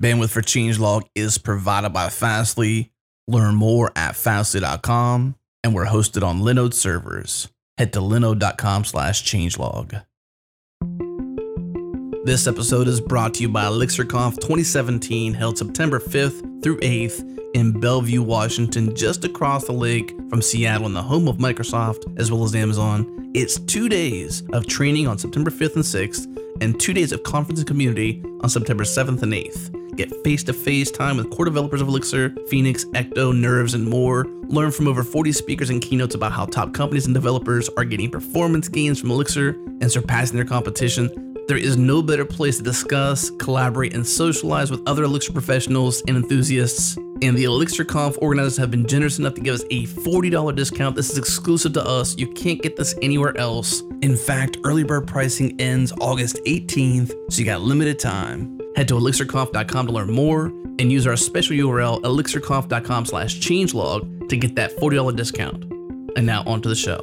Bandwidth for Changelog is provided by Fastly. Learn more at fastly.com, and we're hosted on Linode servers. Head to linode.com slash changelog. This episode is brought to you by ElixirConf 2017, held September 5th through 8th in Bellevue, Washington, just across the lake from Seattle and the home of Microsoft as well as Amazon. It's two days of training on September 5th and 6th, and two days of conference and community on September 7th and 8th. Get face to face time with core developers of Elixir, Phoenix, Ecto, Nerves, and more. Learn from over 40 speakers and keynotes about how top companies and developers are getting performance gains from Elixir and surpassing their competition. There is no better place to discuss, collaborate, and socialize with other Elixir professionals and enthusiasts. And the ElixirConf organizers have been generous enough to give us a $40 discount. This is exclusive to us. You can't get this anywhere else. In fact, early bird pricing ends August 18th, so you got limited time. Head to elixirconf.com to learn more and use our special URL elixirconf.com slash changelog to get that $40 discount. And now on to the show.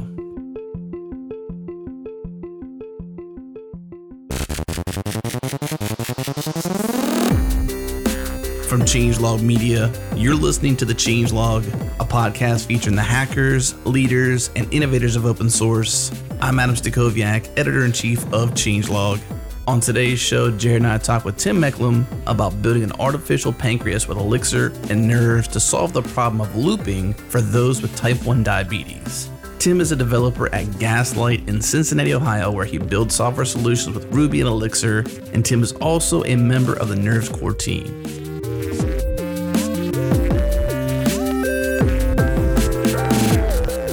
From Changelog Media, you're listening to The Changelog, a podcast featuring the hackers, leaders, and innovators of open source. I'm Adam Stacoviak, editor in chief of Changelog. On today's show, Jared and I talk with Tim Mecklem about building an artificial pancreas with Elixir and nerves to solve the problem of looping for those with type 1 diabetes. Tim is a developer at Gaslight in Cincinnati, Ohio, where he builds software solutions with Ruby and Elixir, and Tim is also a member of the Nerves Core team.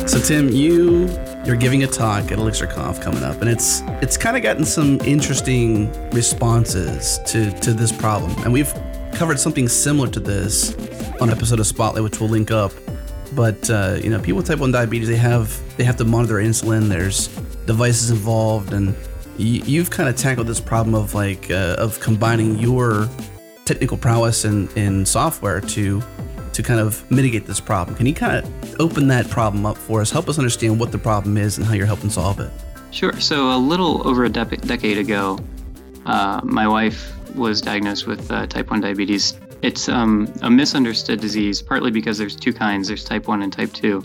So, Tim, you you're giving a talk at ElixirConf coming up, and it's it's kind of gotten some interesting responses to to this problem. And we've covered something similar to this on an episode of Spotlight, which we'll link up. But uh, you know, people with type one diabetes, they have they have to monitor insulin. There's devices involved, and you, have kind of tackled this problem of like uh, of combining your technical prowess in in software to to kind of mitigate this problem. Can you kind of open that problem up for us? Help us understand what the problem is and how you're helping solve it. Sure. So, a little over a de- decade ago, uh, my wife was diagnosed with uh, type 1 diabetes. It's um, a misunderstood disease, partly because there's two kinds there's type 1 and type 2.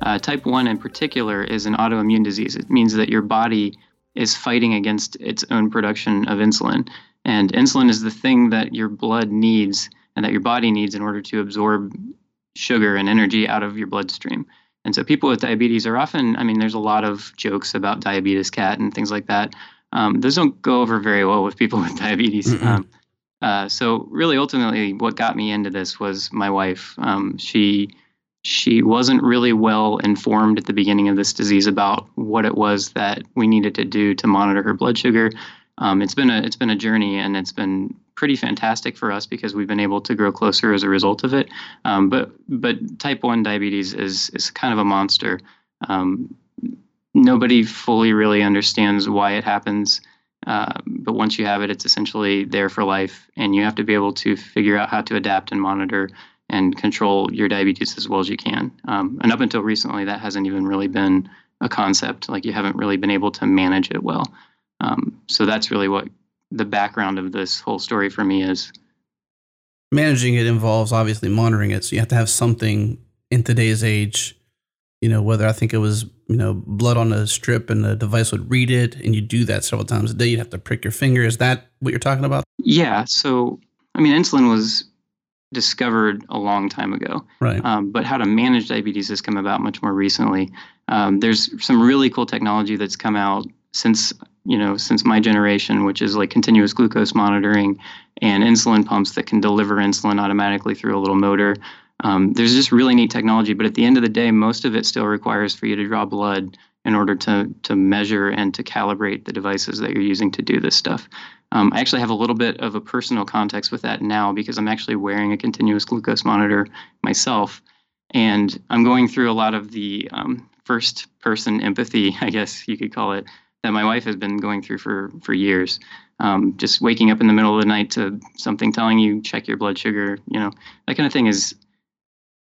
Uh, type 1 in particular is an autoimmune disease. It means that your body is fighting against its own production of insulin. And insulin is the thing that your blood needs and that your body needs in order to absorb sugar and energy out of your bloodstream. And so people with diabetes are often, I mean, there's a lot of jokes about diabetes cat and things like that. Um, those don't go over very well with people with diabetes. Um, uh, so really, ultimately, what got me into this was my wife. Um, she she wasn't really well informed at the beginning of this disease about what it was that we needed to do to monitor her blood sugar. Um, it's been a it's been a journey, and it's been pretty fantastic for us because we've been able to grow closer as a result of it. Um, but but type one diabetes is is kind of a monster. Um, nobody fully really understands why it happens. Uh, but once you have it, it's essentially there for life, and you have to be able to figure out how to adapt and monitor and control your diabetes as well as you can. Um, and up until recently, that hasn't even really been a concept. Like you haven't really been able to manage it well. Um, so that's really what the background of this whole story for me is. Managing it involves obviously monitoring it. So you have to have something in today's age, you know, whether I think it was, you know, blood on a strip and the device would read it and you do that several times a day. You'd have to prick your finger. Is that what you're talking about? Yeah. So, I mean, insulin was discovered a long time ago. Right. Um, but how to manage diabetes has come about much more recently. Um, there's some really cool technology that's come out since you know since my generation which is like continuous glucose monitoring and insulin pumps that can deliver insulin automatically through a little motor um, there's just really neat technology. But at the end of the day most of it still requires for you to draw blood in order to to measure and to calibrate the devices that you're using to do this stuff. Um, i actually have a little bit of a personal context with that now because i'm actually wearing a continuous glucose monitor myself. And i'm going through a lot of the um, first person empathy i guess you could call it that my wife has been going through for for years. Um, just waking up in the middle of the night to something telling you check your blood sugar, you know, that kind of thing is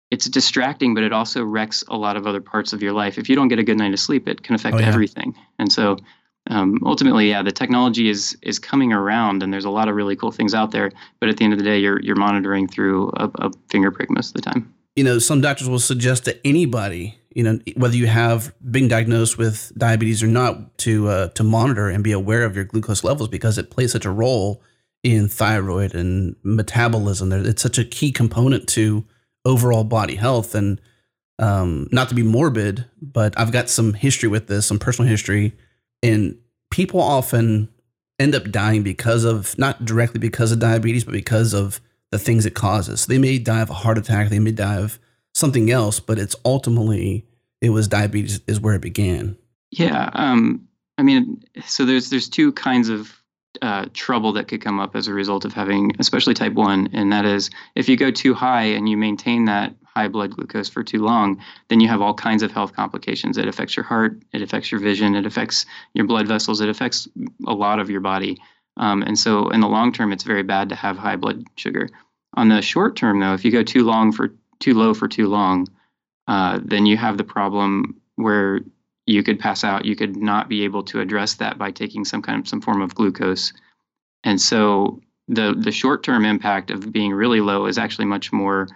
it's distracting, but it also wrecks a lot of other parts of your life. If you don't get a good night of sleep, it can affect oh, yeah. everything. And so um, ultimately, yeah, the technology is is coming around, and there's a lot of really cool things out there. But at the end of the day, you're you're monitoring through a, a finger prick most of the time. You know, some doctors will suggest to anybody, you know, whether you have been diagnosed with diabetes or not, to uh, to monitor and be aware of your glucose levels because it plays such a role in thyroid and metabolism. It's such a key component to overall body health. And um, not to be morbid, but I've got some history with this, some personal history and people often end up dying because of not directly because of diabetes, but because of the things it causes. They may die of a heart attack, they may die of something else, but it's ultimately it was diabetes is where it began. Yeah, um, I mean, so there's there's two kinds of uh, trouble that could come up as a result of having, especially type one, and that is if you go too high and you maintain that high blood glucose for too long, then you have all kinds of health complications. It affects your heart, it affects your vision, it affects your blood vessels, it affects a lot of your body. Um, and so, in the long term, it's very bad to have high blood sugar. On the short term, though, if you go too long for too low for too long, uh, then you have the problem where you could pass out. You could not be able to address that by taking some kind of some form of glucose. And so, the the short term impact of being really low is actually much more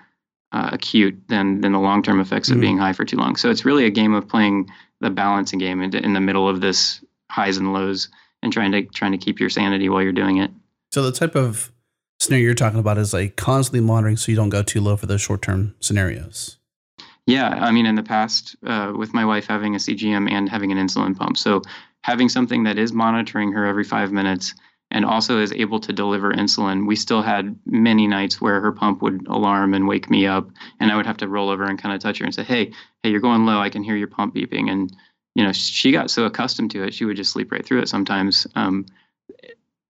uh, acute than than the long term effects of being high for too long. So it's really a game of playing the balancing game in, in the middle of this highs and lows and trying to trying to keep your sanity while you're doing it. So the type of scenario you're talking about is like constantly monitoring so you don't go too low for those short term scenarios. Yeah, I mean, in the past, uh, with my wife having a CGM and having an insulin pump, so having something that is monitoring her every five minutes and also is able to deliver insulin. We still had many nights where her pump would alarm and wake me up, and I would have to roll over and kind of touch her and say, "Hey, hey, you're going low. I can hear your pump beeping." And you know, she got so accustomed to it, she would just sleep right through it. Sometimes um,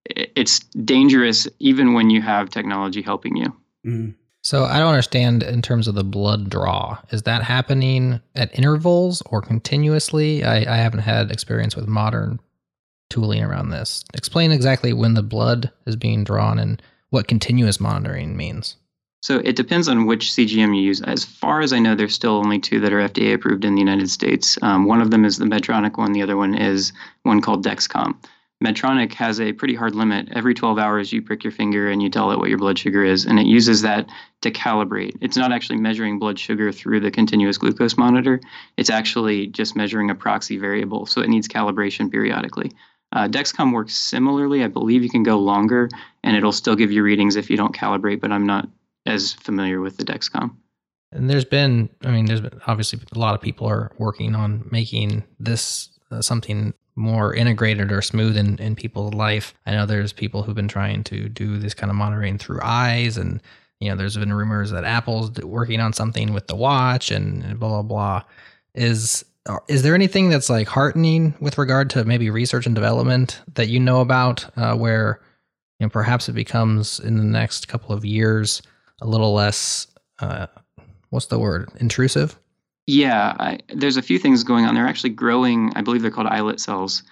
it's dangerous, even when you have technology helping you. Mm. So I don't understand in terms of the blood draw. Is that happening at intervals or continuously? I, I haven't had experience with modern tooling around this. Explain exactly when the blood is being drawn and what continuous monitoring means. So it depends on which CGM you use. As far as I know, there's still only two that are FDA approved in the United States. Um, one of them is the Medtronic one. The other one is one called Dexcom. Medtronic has a pretty hard limit. Every 12 hours, you prick your finger and you tell it what your blood sugar is, and it uses that to calibrate. It's not actually measuring blood sugar through the continuous glucose monitor. It's actually just measuring a proxy variable, so it needs calibration periodically. Uh, Dexcom works similarly. I believe you can go longer, and it'll still give you readings if you don't calibrate. But I'm not as familiar with the Dexcom. And there's been, I mean, there's been obviously a lot of people are working on making this uh, something more integrated or smooth in, in people's life. I know there's people who've been trying to do this kind of monitoring through eyes, and you know, there's been rumors that Apple's working on something with the watch and blah blah blah. Is is there anything that's like heartening with regard to maybe research and development that you know about uh, where you know perhaps it becomes in the next couple of years a little less uh, what's the word intrusive yeah I, there's a few things going on they're actually growing i believe they're called islet cells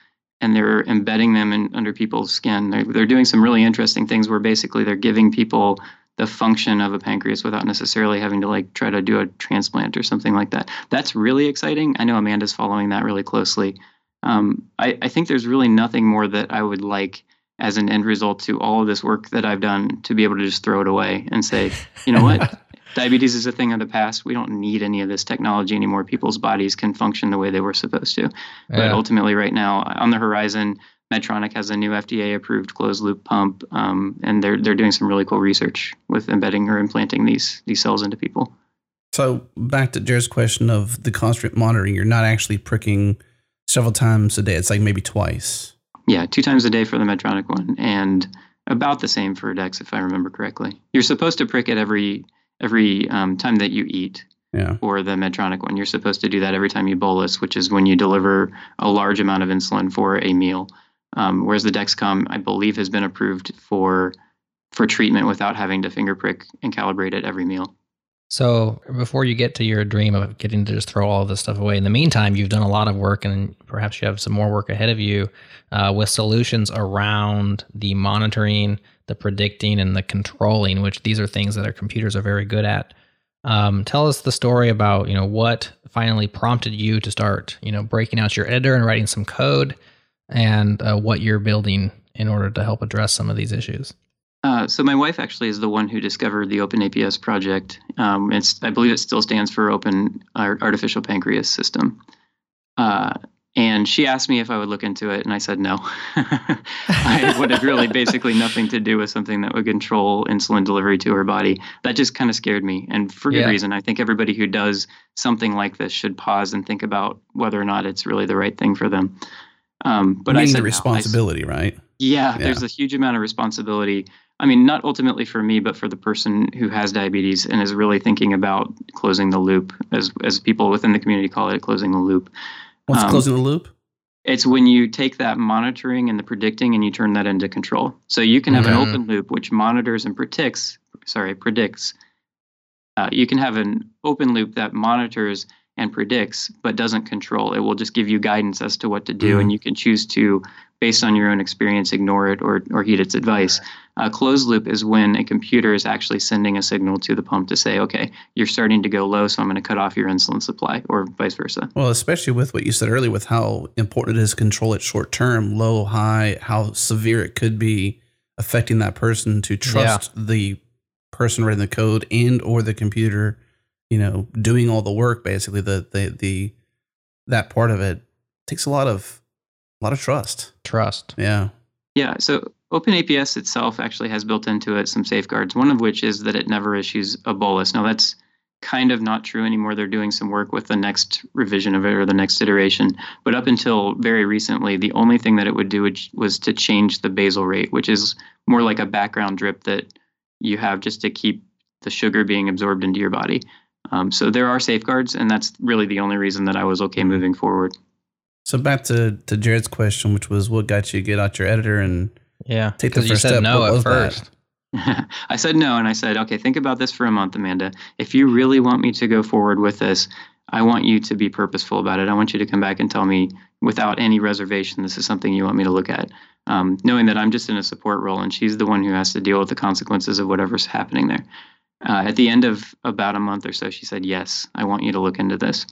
and they're embedding them in, under people's skin they're, they're doing some really interesting things where basically they're giving people the function of a pancreas without necessarily having to like try to do a transplant or something like that. That's really exciting. I know Amanda's following that really closely. Um, I, I think there's really nothing more that I would like as an end result to all of this work that I've done to be able to just throw it away and say, you know what? Diabetes is a thing of the past. We don't need any of this technology anymore. People's bodies can function the way they were supposed to. Yeah. But ultimately, right now, on the horizon, Medtronic has a new FDA-approved closed-loop pump, um, and they're they're doing some really cool research with embedding or implanting these these cells into people. So back to Jared's question of the constant monitoring, you're not actually pricking several times a day. It's like maybe twice. Yeah, two times a day for the Medtronic one, and about the same for Dex, if I remember correctly. You're supposed to prick it every every um, time that you eat. Yeah. For the Medtronic one, you're supposed to do that every time you bolus, which is when you deliver a large amount of insulin for a meal. Um, whereas the Dexcom, I believe, has been approved for for treatment without having to finger prick and calibrate at every meal. So before you get to your dream of getting to just throw all this stuff away, in the meantime, you've done a lot of work, and perhaps you have some more work ahead of you uh, with solutions around the monitoring, the predicting, and the controlling. Which these are things that our computers are very good at. Um, tell us the story about you know what finally prompted you to start you know breaking out your editor and writing some code and uh, what you're building in order to help address some of these issues. Uh, so my wife actually is the one who discovered the Open APS project. Um, it's I believe it still stands for Open Artificial Pancreas System. Uh, and she asked me if I would look into it, and I said no. I would have really basically nothing to do with something that would control insulin delivery to her body. That just kind of scared me, and for good yeah. reason. I think everybody who does something like this should pause and think about whether or not it's really the right thing for them. Um, but I said the responsibility, no. I, right? Yeah, yeah, there's a huge amount of responsibility. I mean, not ultimately for me, but for the person who has diabetes and is really thinking about closing the loop, as as people within the community call it, closing the loop. What's um, closing the loop? It's when you take that monitoring and the predicting and you turn that into control. So you can have an open loop which monitors and predicts. Sorry, predicts. Uh, you can have an open loop that monitors and predicts but doesn't control. It will just give you guidance as to what to do, mm and you can choose to, based on your own experience, ignore it or or heed its advice. A closed loop is when a computer is actually sending a signal to the pump to say, okay, you're starting to go low, so I'm going to cut off your insulin supply, or vice versa. Well, especially with what you said earlier, with how important it is to control it short term, low, high, how severe it could be affecting that person to trust yeah. the person writing the code and or the computer, you know, doing all the work. Basically, the the the that part of it takes a lot of a lot of trust. Trust. Yeah. Yeah. So OpenAPS itself actually has built into it some safeguards, one of which is that it never issues a bolus. Now, that's kind of not true anymore. They're doing some work with the next revision of it or the next iteration. But up until very recently, the only thing that it would do was to change the basal rate, which is more like a background drip that you have just to keep the sugar being absorbed into your body. Um, so there are safeguards, and that's really the only reason that I was okay moving forward. So back to, to Jared's question, which was what got you to get out your editor and yeah. Take the first you said step. no what at first. I said no, and I said, okay, think about this for a month, Amanda. If you really want me to go forward with this, I want you to be purposeful about it. I want you to come back and tell me without any reservation, this is something you want me to look at. Um, knowing that I'm just in a support role and she's the one who has to deal with the consequences of whatever's happening there. Uh, at the end of about a month or so, she said, Yes, I want you to look into this.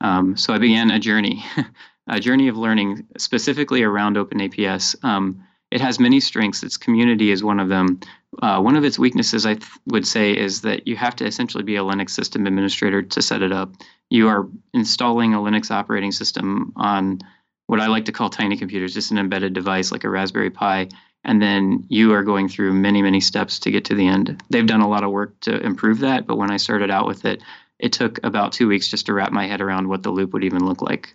Um, so I began a journey, a journey of learning specifically around OpenAPS. Um, it has many strengths. Its community is one of them. Uh, one of its weaknesses, I th- would say, is that you have to essentially be a Linux system administrator to set it up. You are installing a Linux operating system on what I like to call tiny computers, just an embedded device like a Raspberry Pi, and then you are going through many, many steps to get to the end. They've done a lot of work to improve that, but when I started out with it, it took about two weeks just to wrap my head around what the loop would even look like.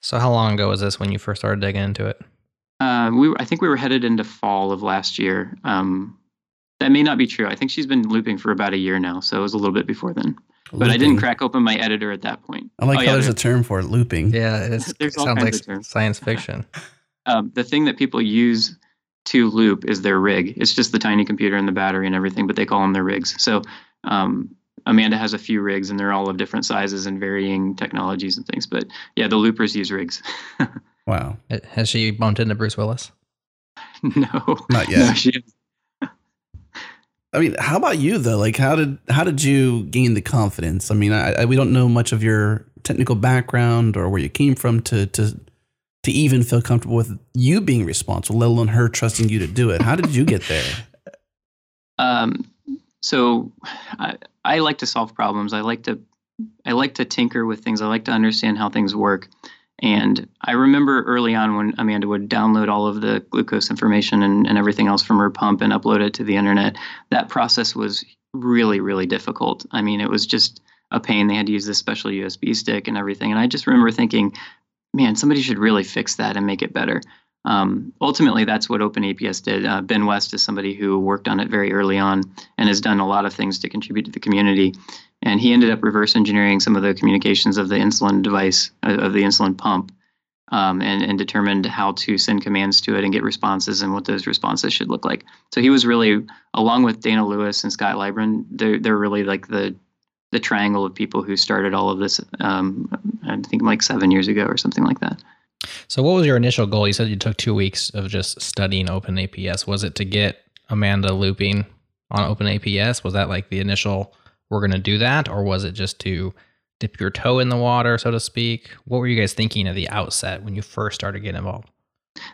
So, how long ago was this when you first started digging into it? Uh, we I think we were headed into fall of last year. Um, that may not be true. I think she's been looping for about a year now, so it was a little bit before then. Looping. But I didn't crack open my editor at that point. I like oh, how yeah, there's a term for it, looping. Yeah, it sounds like science fiction. um, the thing that people use to loop is their rig. It's just the tiny computer and the battery and everything, but they call them their rigs. So um, Amanda has a few rigs, and they're all of different sizes and varying technologies and things. But yeah, the loopers use rigs. Wow. Has she bumped into Bruce Willis? No, not yet. No, she. I mean, how about you though? Like, how did how did you gain the confidence? I mean, I, I, we don't know much of your technical background or where you came from to to to even feel comfortable with you being responsible, let alone her trusting you to do it. How did you get there? Um, so I, I like to solve problems. I like to I like to tinker with things. I like to understand how things work. And I remember early on when Amanda would download all of the glucose information and, and everything else from her pump and upload it to the internet. That process was really, really difficult. I mean, it was just a pain. They had to use this special USB stick and everything. And I just remember thinking, man, somebody should really fix that and make it better. Um, ultimately, that's what OpenAPS did. Uh, ben West is somebody who worked on it very early on and has done a lot of things to contribute to the community. And he ended up reverse engineering some of the communications of the insulin device, uh, of the insulin pump, um, and, and determined how to send commands to it and get responses and what those responses should look like. So he was really, along with Dana Lewis and Scott Leibrand, they're, they're really like the the triangle of people who started all of this. Um, I think like seven years ago or something like that. So, what was your initial goal? You said you took two weeks of just studying OpenAPS. Was it to get Amanda looping on OpenAPS? Was that like the initial we're going to do that? Or was it just to dip your toe in the water, so to speak? What were you guys thinking at the outset when you first started getting involved?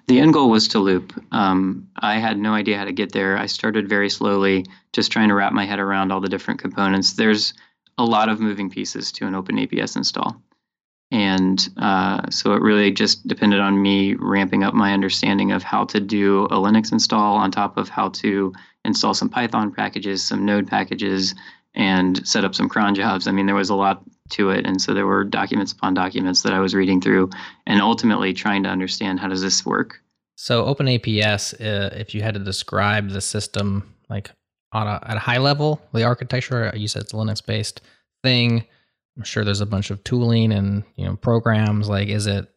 The end goal was to loop. Um, I had no idea how to get there. I started very slowly, just trying to wrap my head around all the different components. There's a lot of moving pieces to an Open APS install. And uh, so it really just depended on me ramping up my understanding of how to do a Linux install on top of how to install some Python packages, some Node packages, and set up some cron jobs. I mean, there was a lot to it, and so there were documents upon documents that I was reading through, and ultimately trying to understand how does this work. So, OpenAPS, uh, if you had to describe the system like on a, at a high level, the architecture, you said it's a Linux based thing. I'm sure there's a bunch of tooling and you know programs. Like, is it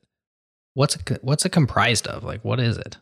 what's it, what's it comprised of? Like, what is it?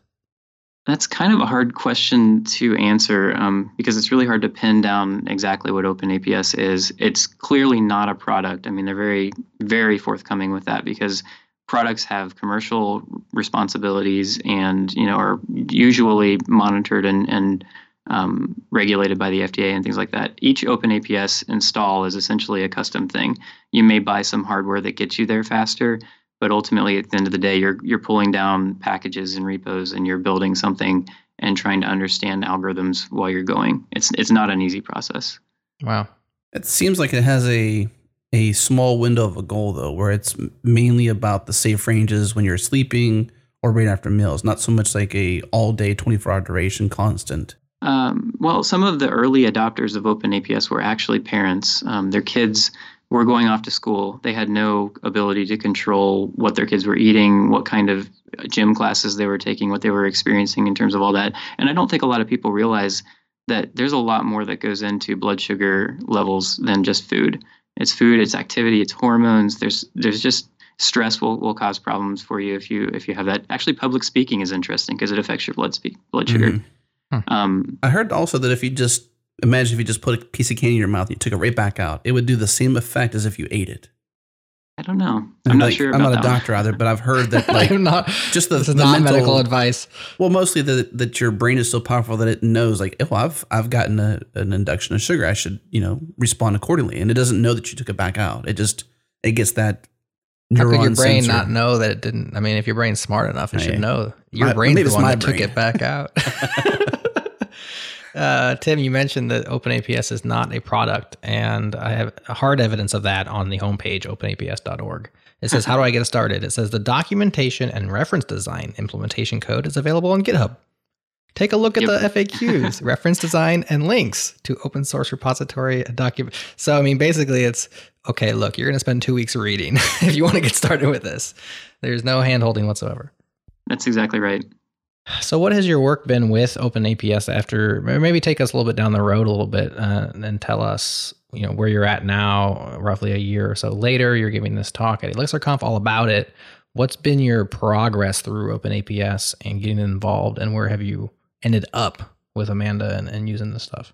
That's kind of a hard question to answer um, because it's really hard to pin down exactly what OpenAPS is. It's clearly not a product. I mean, they're very, very forthcoming with that because products have commercial responsibilities and you know are usually monitored and, and um, regulated by the FDA and things like that. Each OpenAPS install is essentially a custom thing. You may buy some hardware that gets you there faster, but ultimately at the end of the day you're you're pulling down packages and repos and you're building something and trying to understand algorithms while you're going it's it's not an easy process wow it seems like it has a a small window of a goal though where it's mainly about the safe ranges when you're sleeping or right after meals not so much like a all day 24 hour duration constant um, well some of the early adopters of openaps were actually parents um, their kids were going off to school. They had no ability to control what their kids were eating, what kind of gym classes they were taking, what they were experiencing in terms of all that. And I don't think a lot of people realize that there's a lot more that goes into blood sugar levels than just food. It's food, it's activity, it's hormones. There's there's just stress will, will cause problems for you if you if you have that. Actually, public speaking is interesting because it affects your blood speed, blood sugar. Mm-hmm. Hmm. Um, I heard also that if you just imagine if you just put a piece of candy in your mouth and you took it right back out, it would do the same effect as if you ate it. I don't know. I'm, I'm not sure. I'm not a doctor either, but I've heard that like I'm not just the, this is the not mental, medical advice. Well, mostly that that your brain is so powerful that it knows like, oh, I've I've gotten a, an induction of sugar. I should you know respond accordingly, and it doesn't know that you took it back out. It just it gets that. How could your brain sensor. not know that it didn't? I mean, if your brain's smart enough, it should know. Your brain's the one that brain. took it back out. Uh, Tim, you mentioned that OpenAPS is not a product, and I have hard evidence of that on the homepage, openaps.org. It says, How do I get started? It says, The documentation and reference design implementation code is available on GitHub. Take a look at yep. the FAQs, reference design, and links to open source repository document. So, I mean, basically, it's okay, look, you're going to spend two weeks reading if you want to get started with this. There's no hand holding whatsoever. That's exactly right. So, what has your work been with OpenAPS after? Maybe take us a little bit down the road a little bit uh, and tell us, you know, where you're at now, roughly a year or so later. You're giving this talk at ElixirConf all about it. What's been your progress through OpenAPS and getting involved, and where have you ended up with Amanda and, and using this stuff?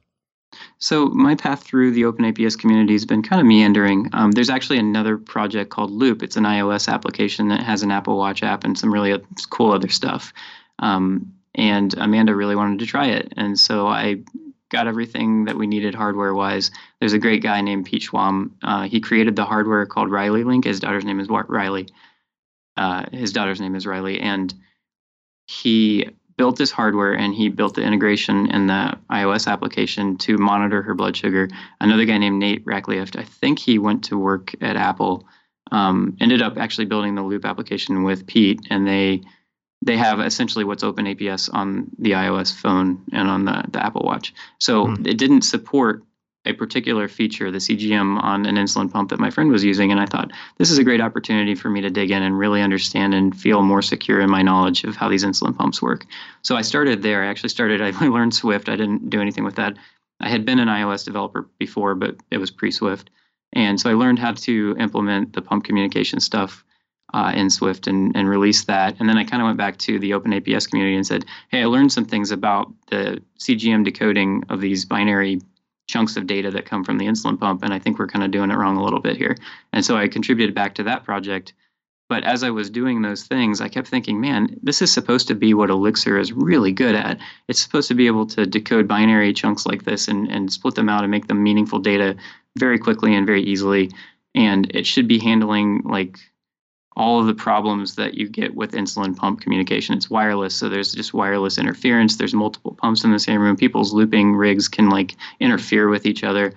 So my path through the OpenAPS community has been kind of meandering. Um, there's actually another project called Loop. It's an iOS application that has an Apple Watch app and some really cool other stuff. Um, and Amanda really wanted to try it. And so I got everything that we needed hardware wise. There's a great guy named Pete Schwamb. Uh, he created the hardware called Riley Link. His daughter's name is Riley. Uh, his daughter's name is Riley. And he built this hardware and he built the integration in the iOS application to monitor her blood sugar. Another guy named Nate Racklyeft, I think he went to work at Apple, um, ended up actually building the Loop application with Pete, and they they have essentially what's OpenAPS on the iOS phone and on the, the Apple Watch. So mm. it didn't support a particular feature, the CGM on an insulin pump that my friend was using. And I thought, this is a great opportunity for me to dig in and really understand and feel more secure in my knowledge of how these insulin pumps work. So I started there. I actually started, I learned Swift. I didn't do anything with that. I had been an iOS developer before, but it was pre Swift. And so I learned how to implement the pump communication stuff uh, in Swift and, and released that. And then I kind of went back to the Open APS community and said, hey, I learned some things about the CGM decoding of these binary chunks of data that come from the insulin pump. And I think we're kind of doing it wrong a little bit here. And so I contributed back to that project. But as I was doing those things, I kept thinking, man, this is supposed to be what Elixir is really good at. It's supposed to be able to decode binary chunks like this and, and split them out and make them meaningful data very quickly and very easily. And it should be handling like all of the problems that you get with insulin pump communication. It's wireless, so there's just wireless interference. There's multiple pumps in the same room. People's looping rigs can like interfere with each other.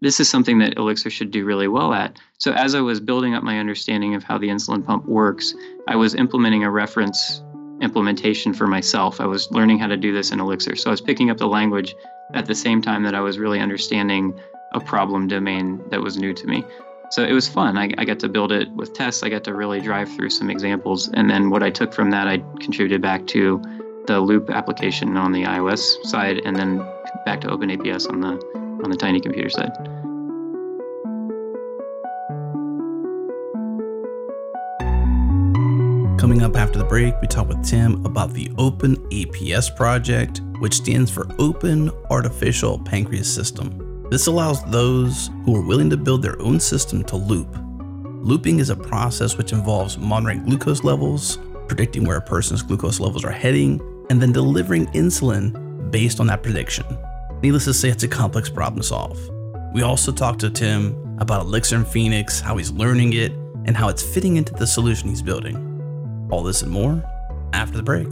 This is something that Elixir should do really well at. So as I was building up my understanding of how the insulin pump works, I was implementing a reference implementation for myself. I was learning how to do this in Elixir. So I was picking up the language at the same time that I was really understanding a problem domain that was new to me. So it was fun. I, I got to build it with tests. I got to really drive through some examples. And then what I took from that, I contributed back to the Loop application on the iOS side, and then back to OpenAPS on the on the Tiny Computer side. Coming up after the break, we talk with Tim about the Open APS project, which stands for Open Artificial Pancreas System. This allows those who are willing to build their own system to loop. Looping is a process which involves monitoring glucose levels, predicting where a person's glucose levels are heading, and then delivering insulin based on that prediction. Needless to say, it's a complex problem to solve. We also talked to Tim about Elixir and Phoenix, how he's learning it, and how it's fitting into the solution he's building. All this and more after the break.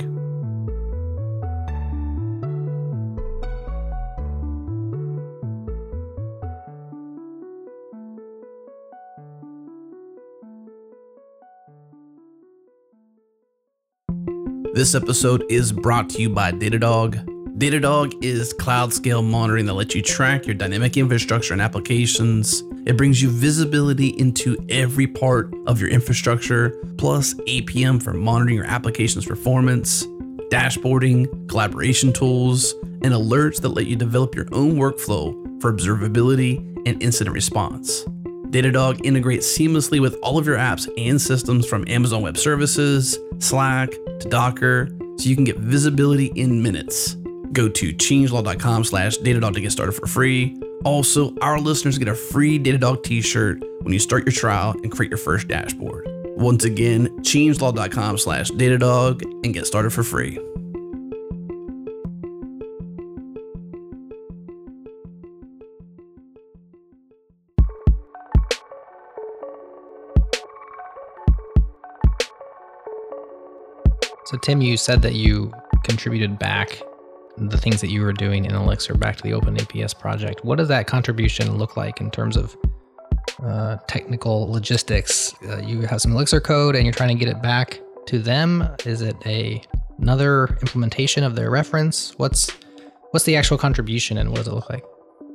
This episode is brought to you by Datadog. Datadog is cloud scale monitoring that lets you track your dynamic infrastructure and applications. It brings you visibility into every part of your infrastructure, plus APM for monitoring your application's performance, dashboarding, collaboration tools, and alerts that let you develop your own workflow for observability and incident response. Datadog integrates seamlessly with all of your apps and systems from Amazon Web Services, Slack, to Docker, so you can get visibility in minutes. Go to changelog.com slash Datadog to get started for free. Also, our listeners get a free Datadog t-shirt when you start your trial and create your first dashboard. Once again, changelog.com slash Datadog and get started for free. So, Tim, you said that you contributed back the things that you were doing in Elixir back to the Open APS project. What does that contribution look like in terms of uh, technical logistics? Uh, you have some Elixir code and you're trying to get it back to them. Is it a another implementation of their reference? What's what's the actual contribution and what does it look like?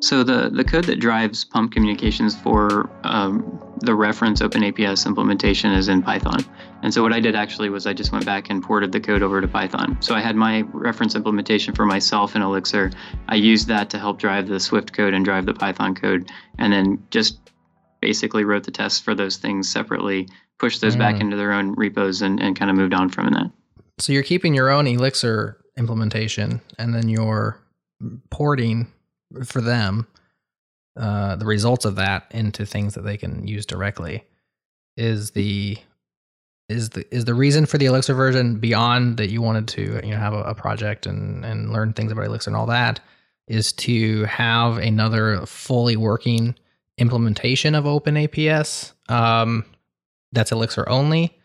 So the, the code that drives pump communications for um, the reference OpenAPS implementation is in Python. And so what I did actually was I just went back and ported the code over to Python. So I had my reference implementation for myself in Elixir. I used that to help drive the Swift code and drive the Python code, and then just basically wrote the tests for those things separately, pushed those mm. back into their own repos, and, and kind of moved on from that. So you're keeping your own Elixir implementation, and then you're porting for them uh, the results of that into things that they can use directly is the is the is the reason for the elixir version beyond that you wanted to you know have a, a, project and and learn things about elixir and all that is to have another fully working implementation of open aps um, that's elixir only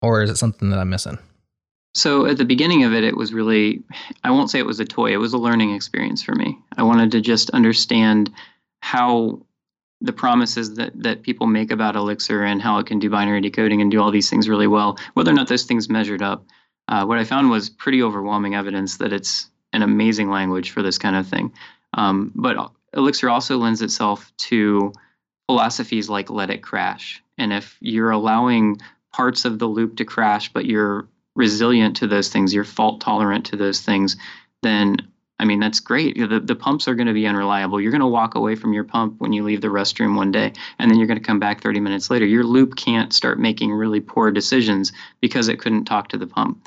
or is it something that i'm missing so at the beginning of it, it was really, I won't say it was a toy, it was a learning experience for me. I wanted to just understand how the promises that, that people make about Elixir and how it can do binary decoding and do all these things really well, whether or not those things measured up. Uh, what I found was pretty overwhelming evidence that it's an amazing language for this kind of thing. Um, but Elixir also lends itself to philosophies like let it crash. And if you're allowing parts of the loop to crash, but you're resilient to those things, you're fault tolerant to those things, then I mean that's great. The the pumps are going to be unreliable. You're going to walk away from your pump when you leave the restroom one day, and then you're going to come back 30 minutes later. Your loop can't start making really poor decisions because it couldn't talk to the pump.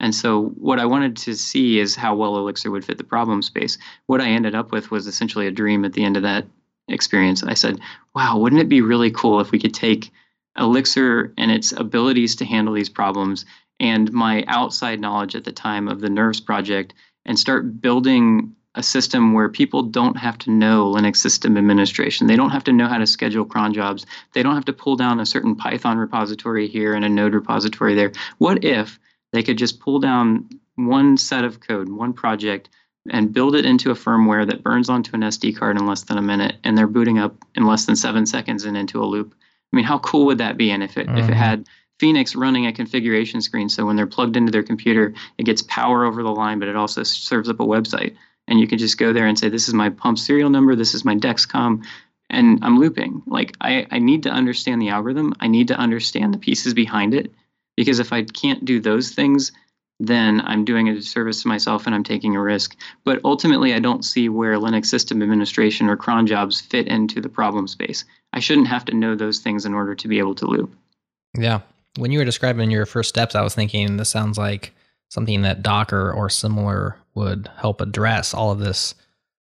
And so, what I wanted to see is how well Elixir would fit the problem space. What I ended up with was essentially a dream at the end of that experience. I said, wow, wouldn't it be really cool if we could take Elixir and its abilities to handle these problems and my outside knowledge at the time of the Nerves project and start building a system where people don't have to know Linux system administration. They don't have to know how to schedule cron jobs. They don't have to pull down a certain Python repository here and a Node repository there. What if they could just pull down one set of code, one project, and build it into a firmware that burns onto an SD card in less than a minute, and they're booting up in less than seven seconds and into a loop? I mean, how cool would that be? And if it mm-hmm. if it mm-hmm. had Phoenix running a configuration screen, so when they're plugged into their computer, it gets power over the line, but it also serves up a website and you can just go there and say, "This is my pump serial number. This is my Dexcom." And I'm looping. Like I, I need to understand the algorithm. I need to understand the pieces behind it, because if I can't do those things, then I'm doing a disservice to myself and I'm taking a risk. But ultimately, I don't see where Linux system administration or cron jobs fit into the problem space. I shouldn't have to know those things in order to be able to loop. Yeah. When you were describing your first steps, I was thinking this sounds like something that Docker or similar would help address all of this,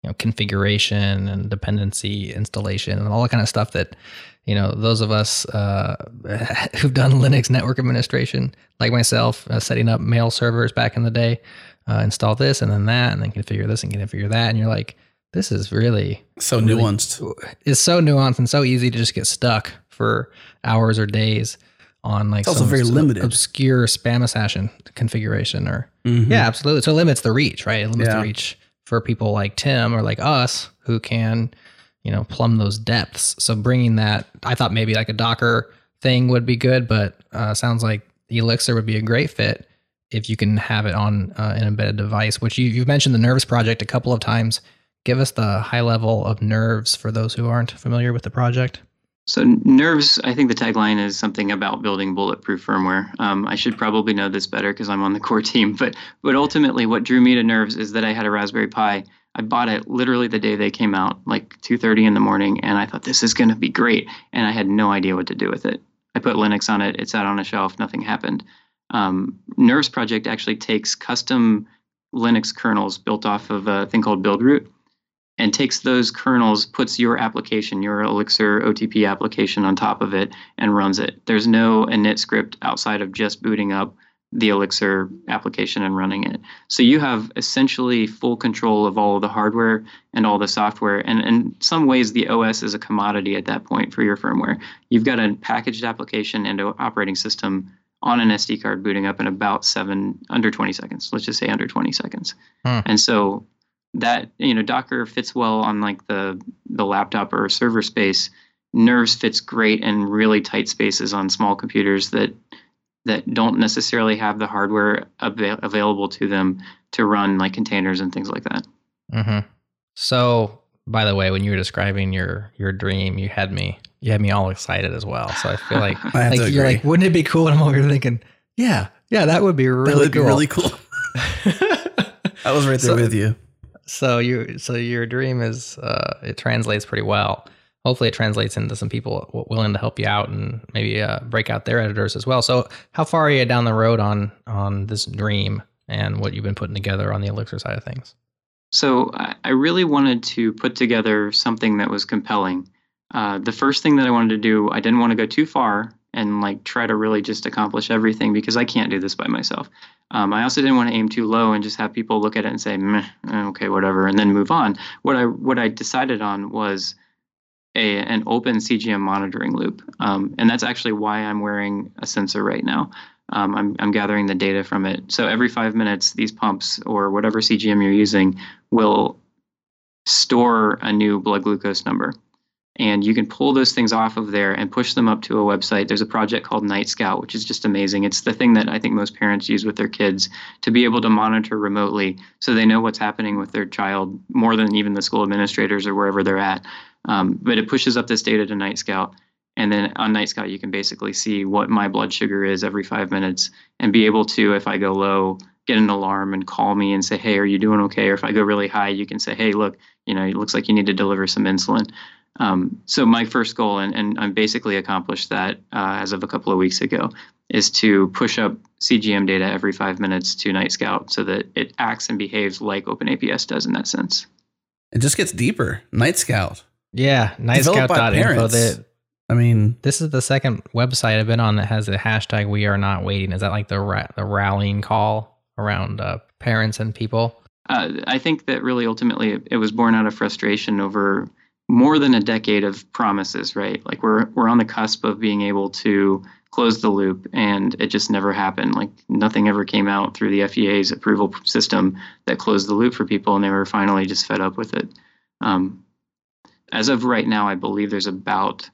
you know, configuration and dependency installation and all that kind of stuff that, you know, those of us uh, who've done Linux network administration, like myself, uh, setting up mail servers back in the day, uh, install this and then that, and then configure this and configure that, and you're like, this is really so really, nuanced. It's so nuanced and so easy to just get stuck for hours or days on like it's also very limited. obscure spam assassin configuration or mm-hmm. yeah absolutely. So it limits the reach right? It limits yeah. the reach for people like tim or like us who can you know plumb those depths. So bringing that i thought maybe like a docker thing would be good but uh, sounds like elixir would be a great fit if you can have it on uh, an embedded device which you, you've mentioned the nerves project a couple of times. Give us the high level of nerves for those who aren't familiar with the project so nerves, I think the tagline is something about building bulletproof firmware. Um, I should probably know this better because I'm on the core team. But but ultimately, what drew me to nerves is that I had a Raspberry Pi. I bought it literally the day they came out, like 2:30 in the morning, and I thought this is going to be great. And I had no idea what to do with it. I put Linux on it. It sat on a shelf. Nothing happened. Um, Nerves project actually takes custom Linux kernels built off of a thing called Buildroot and takes those kernels, puts your application, your Elixir OTP application on top of it, and runs it. There's no init script outside of just booting up the Elixir application and running it. So you have essentially full control of all of the hardware and all the software. And in some ways, the OS is a commodity at that point for your firmware. You've got a packaged application and an operating system on an SD card booting up in about seven under 20 seconds. Let's just say under 20 seconds. Hmm. And so that you know Docker fits well on like the the laptop or server space. Nerves fits great in really tight spaces on small computers that that don't necessarily have the hardware av- available to them to run like containers and things like that. Mm-hmm. So, by the way, when you were describing your your dream, you had me you had me all excited as well. So I feel like, I like you're like, wouldn't it be cool? And I'm over here thinking, yeah, yeah, that would be really that would cool. Be really cool. I was right there so, with you so you so your dream is uh, it translates pretty well. Hopefully, it translates into some people willing to help you out and maybe uh, break out their editors as well. So, how far are you down the road on on this dream and what you've been putting together on the Elixir side of things? So, I really wanted to put together something that was compelling. Uh, the first thing that I wanted to do, I didn't want to go too far and like try to really just accomplish everything because I can't do this by myself. Um, I also didn't want to aim too low and just have people look at it and say, okay, whatever, and then move on. What I what I decided on was a an open CGM monitoring loop, um, and that's actually why I'm wearing a sensor right now. Um, I'm I'm gathering the data from it. So every five minutes, these pumps or whatever CGM you're using will store a new blood glucose number and you can pull those things off of there and push them up to a website. There's a project called Night Scout, which is just amazing. It's the thing that I think most parents use with their kids to be able to monitor remotely so they know what's happening with their child more than even the school administrators or wherever they're at. Um, but it pushes up this data to Night Scout. And then on Night Scout, you can basically see what my blood sugar is every five minutes and be able to, if I go low, get an alarm and call me and say, hey, are you doing okay? Or if I go really high, you can say, hey, look, you know, it looks like you need to deliver some insulin. Um, so my first goal, and, and I'm basically accomplished that uh, as of a couple of weeks ago, is to push up CGM data every five minutes to Night Scout so that it acts and behaves like OpenAPS does in that sense. It just gets deeper. Night Scout. Yeah, nightscout.info. That I mean, this is the second website I've been on that has the hashtag "We Are Not Waiting." Is that like the ra- the rallying call around uh, parents and people? Uh, I think that really ultimately it, it was born out of frustration over more than a decade of promises, right? Like we're we're on the cusp of being able to close the loop, and it just never happened. Like nothing ever came out through the FDA's approval system that closed the loop for people, and they were finally just fed up with it. Um, as of right now, I believe there's about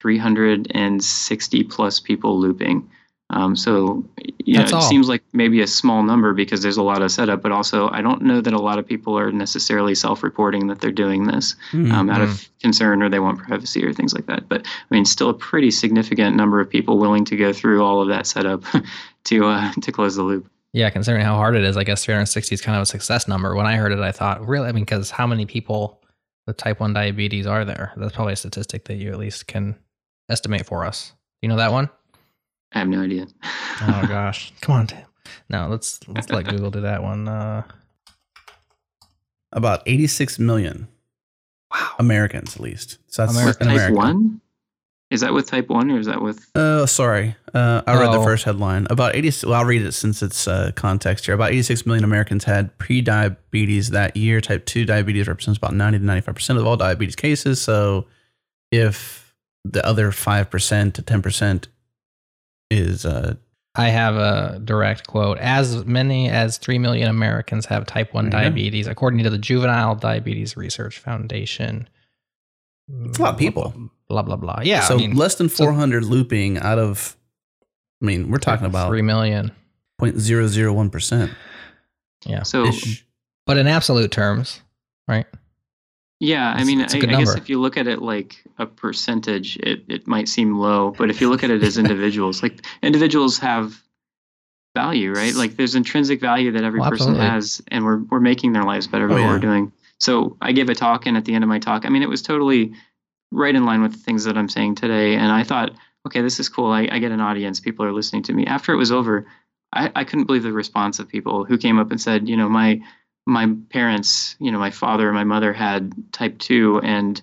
360 plus people looping. Um, so yeah, it all. seems like maybe a small number because there's a lot of setup, but also I don't know that a lot of people are necessarily self-reporting that they're doing this Hmm. um, out of concern or they want privacy or things like that. But I mean, still a pretty significant number of people willing to go through all of that setup to uh, to close the loop. Yeah, considering how hard it is, I guess 360 is kind of a success number. When I heard it, I thought, really? I mean, because how many people with type 1 diabetes are there? That's probably a statistic that you at least can estimate for us. You know that one? I have no idea. Oh gosh, come on, Tim. No, let's let's let Google do that one. Uh, About 86 million wow, Americans, at least. So that's America. in type America. one? Is that with type one or is that with? Oh, sorry. Uh, I read the Oh. first headline. About 80. Well, I'll read it since it's uh, context here. About 86 million Americans had pre-diabetes that year. Type 2 diabetes represents about 90 to 95 percent of all diabetes cases. So, if the other five percent to 10 percent is uh, I have a direct quote. As many as 3 million Americans have type 1 There you diabetes, according to the Juvenile Diabetes Research Foundation. It's a lot of people. Blah, blah, blah. Yeah. so I mean, less than so- 400 looping out of. I mean, we're talking about 3 million. 0.001 percent. Yeah. So Ish. But in absolute terms, right? Yeah, I mean, I, I, guess if you look at it like a percentage, it it might seem low, but if you look at it as individuals, like individuals have value, right? Like there's intrinsic value that every Well, person has, and we're we're making their lives better by Oh, what yeah. we're doing. So I gave a talk, and at the end of my talk, I mean, it was totally right in line with the things that I'm saying today. And I thought, okay, this is cool. I, I get an audience. People are listening to me. After it was over, I, I couldn't believe the response of people who came up and said, you know, my my parents, you know, my father and my mother had type two and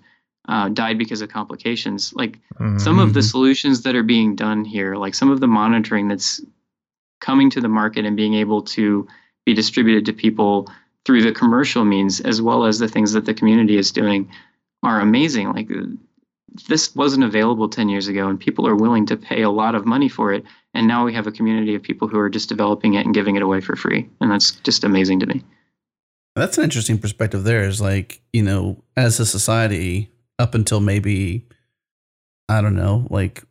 uh, died because of complications. Like some of the Mhm. solutions that are being done here, like some of the monitoring that's coming to the market and being able to be distributed to people through the commercial means, as well as the things that the community is doing, are amazing. Like this wasn't available 10 years ago, and people are willing to pay a lot of money for it. And now we have a community of people who are just developing it and giving it away for free. And that's just amazing to me. That's an interesting perspective. There is like, you know, as a society, up until maybe, I don't know, like,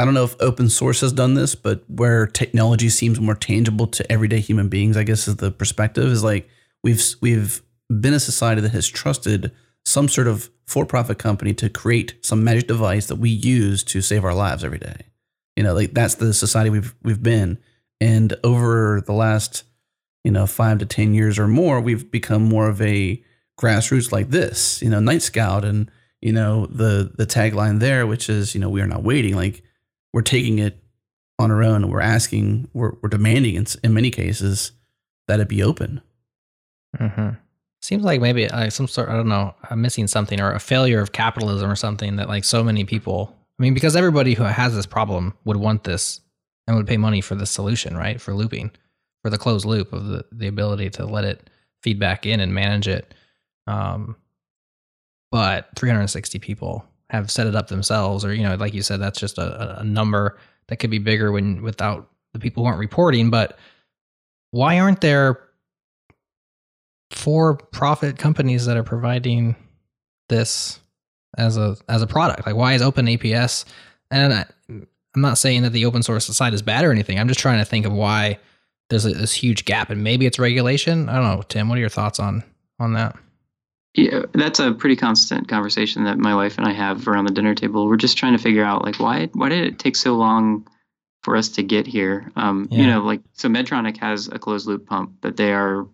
I don't know if open source has done this, but where technology seems more tangible to everyday human beings, I guess is the perspective is like we've we've been a society that has trusted some sort of for-profit company to create some magic device that we use to save our lives every day. You know, like that's the society we've we've been. And over the last you know, five to 10 years or more, we've become more of a grassroots like this, you know, Nightscout and, you know, the, the tagline there, which is, you know, we are not waiting. Like we're taking it on our own we're asking, we're, we're demanding in, in many cases that it be open. Mm-hmm. Seems like maybe uh, some sort. I don't know. I'm missing something, or a failure of capitalism, or something that like so many people. I mean, because everybody who has this problem would want this and would pay money for the solution, right? For looping, for the closed loop of the the ability to let it feed back in and manage it. Um, but 360 people have set it up themselves, or you know, like you said, that's just a, a- number that could be bigger when without the people who aren't reporting. But why aren't there for profit companies that are providing this as a as a product like why is OpenAPS and I, i'm not saying that the open source side is bad or anything i'm just trying to think of why there's a, this huge gap and maybe it's regulation i don't know tim what are your thoughts on on that Yeah, that's a pretty constant conversation that my wife and I have around the dinner table. We're just trying to figure out like why why did it take so long for us to get here? Um, You know, like so Medtronic has a closed loop pump that they are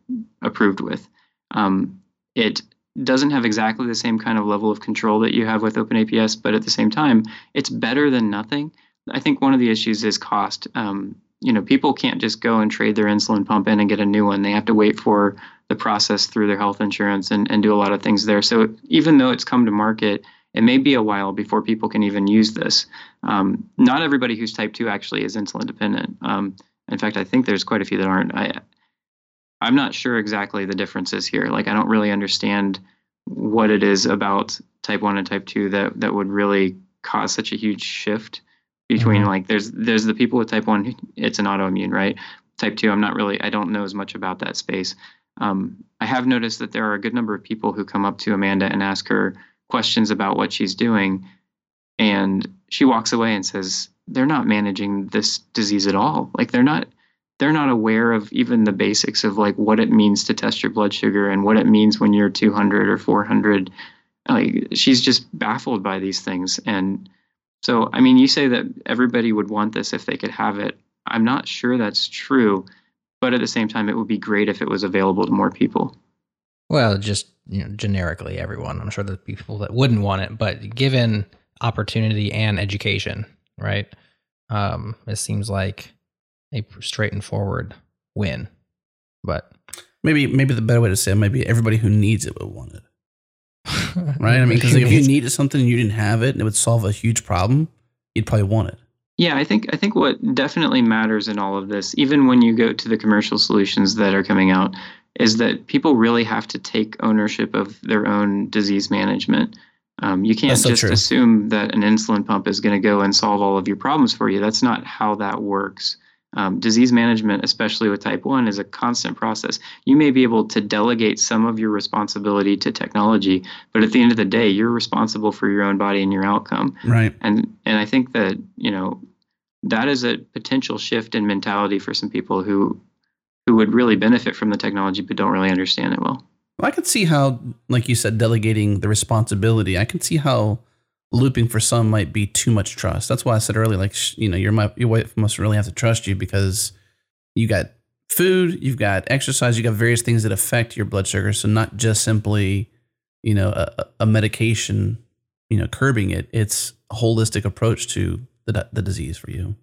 approved with. Um, it doesn't have exactly the same kind of level of control that you have with OpenAPS, but at the same time, it's better than nothing. I think one of the issues is cost. Um, you know, people can't just go and trade their insulin pump in and get a new one. They have to wait for the process through their health insurance and, and do a lot of things there. So even though it's come to market, it may be a while before people can even use this. Um, not everybody who's type 2 actually is insulin dependent. Um, in fact, I think there's quite a few that aren't. I, I'm not sure exactly the differences here. Like, I don't really understand what it is about type 1 and type 2 that, that would really cause such a huge shift between Mhm. like there's there's the people with type 1 it's an autoimmune right? Type 2 i'm not really i don't know as much about that space. Um, i have noticed that there are a good number of people who come up to amanda and ask her questions about what she's doing and she walks away and says they're not managing this disease at all. Like they're not they're not aware of even the basics of like what it means to test your blood sugar and what it means when you're 200 or 400 like she's just baffled by these things and so i mean you say that everybody would want this if they could have it i'm not sure that's true but at the same time it would be great if it was available to more people Well, just you know, generically, everyone. I'm sure there's people that wouldn't want it, but given opportunity and education, right? Um, it seems like a straight and forward win. But Maybe maybe the better way to say it, maybe everybody who needs it would want it, right? I mean, because if you needed something and you didn't have it and it would solve a huge problem, you'd probably want it. Yeah, I think I think what definitely matters in all of this, even when you go to the commercial solutions that are coming out, is that people really have to take ownership of their own disease management. Um, you can't so just true. assume that an insulin pump is going to go and solve all of your problems for you. That's not how that works. Um, disease management, especially with type 1, is a constant process. You may be able to delegate some of your responsibility to technology, but at the end of the day, you're responsible for your own body and your outcome Right. and and I think that you know that is a potential shift in mentality for some people who who would really benefit from the technology but don't really understand it well. I could see how, like you said, delegating the responsibility. I can see how looping for some might be too much trust. That's why I said earlier, like you know, your your wife must really have to trust you because you got food, you've got exercise, you got various things that affect your blood sugar. So not just simply, you know, a, a medication, you know, curbing it. It's a holistic approach to the the disease for you.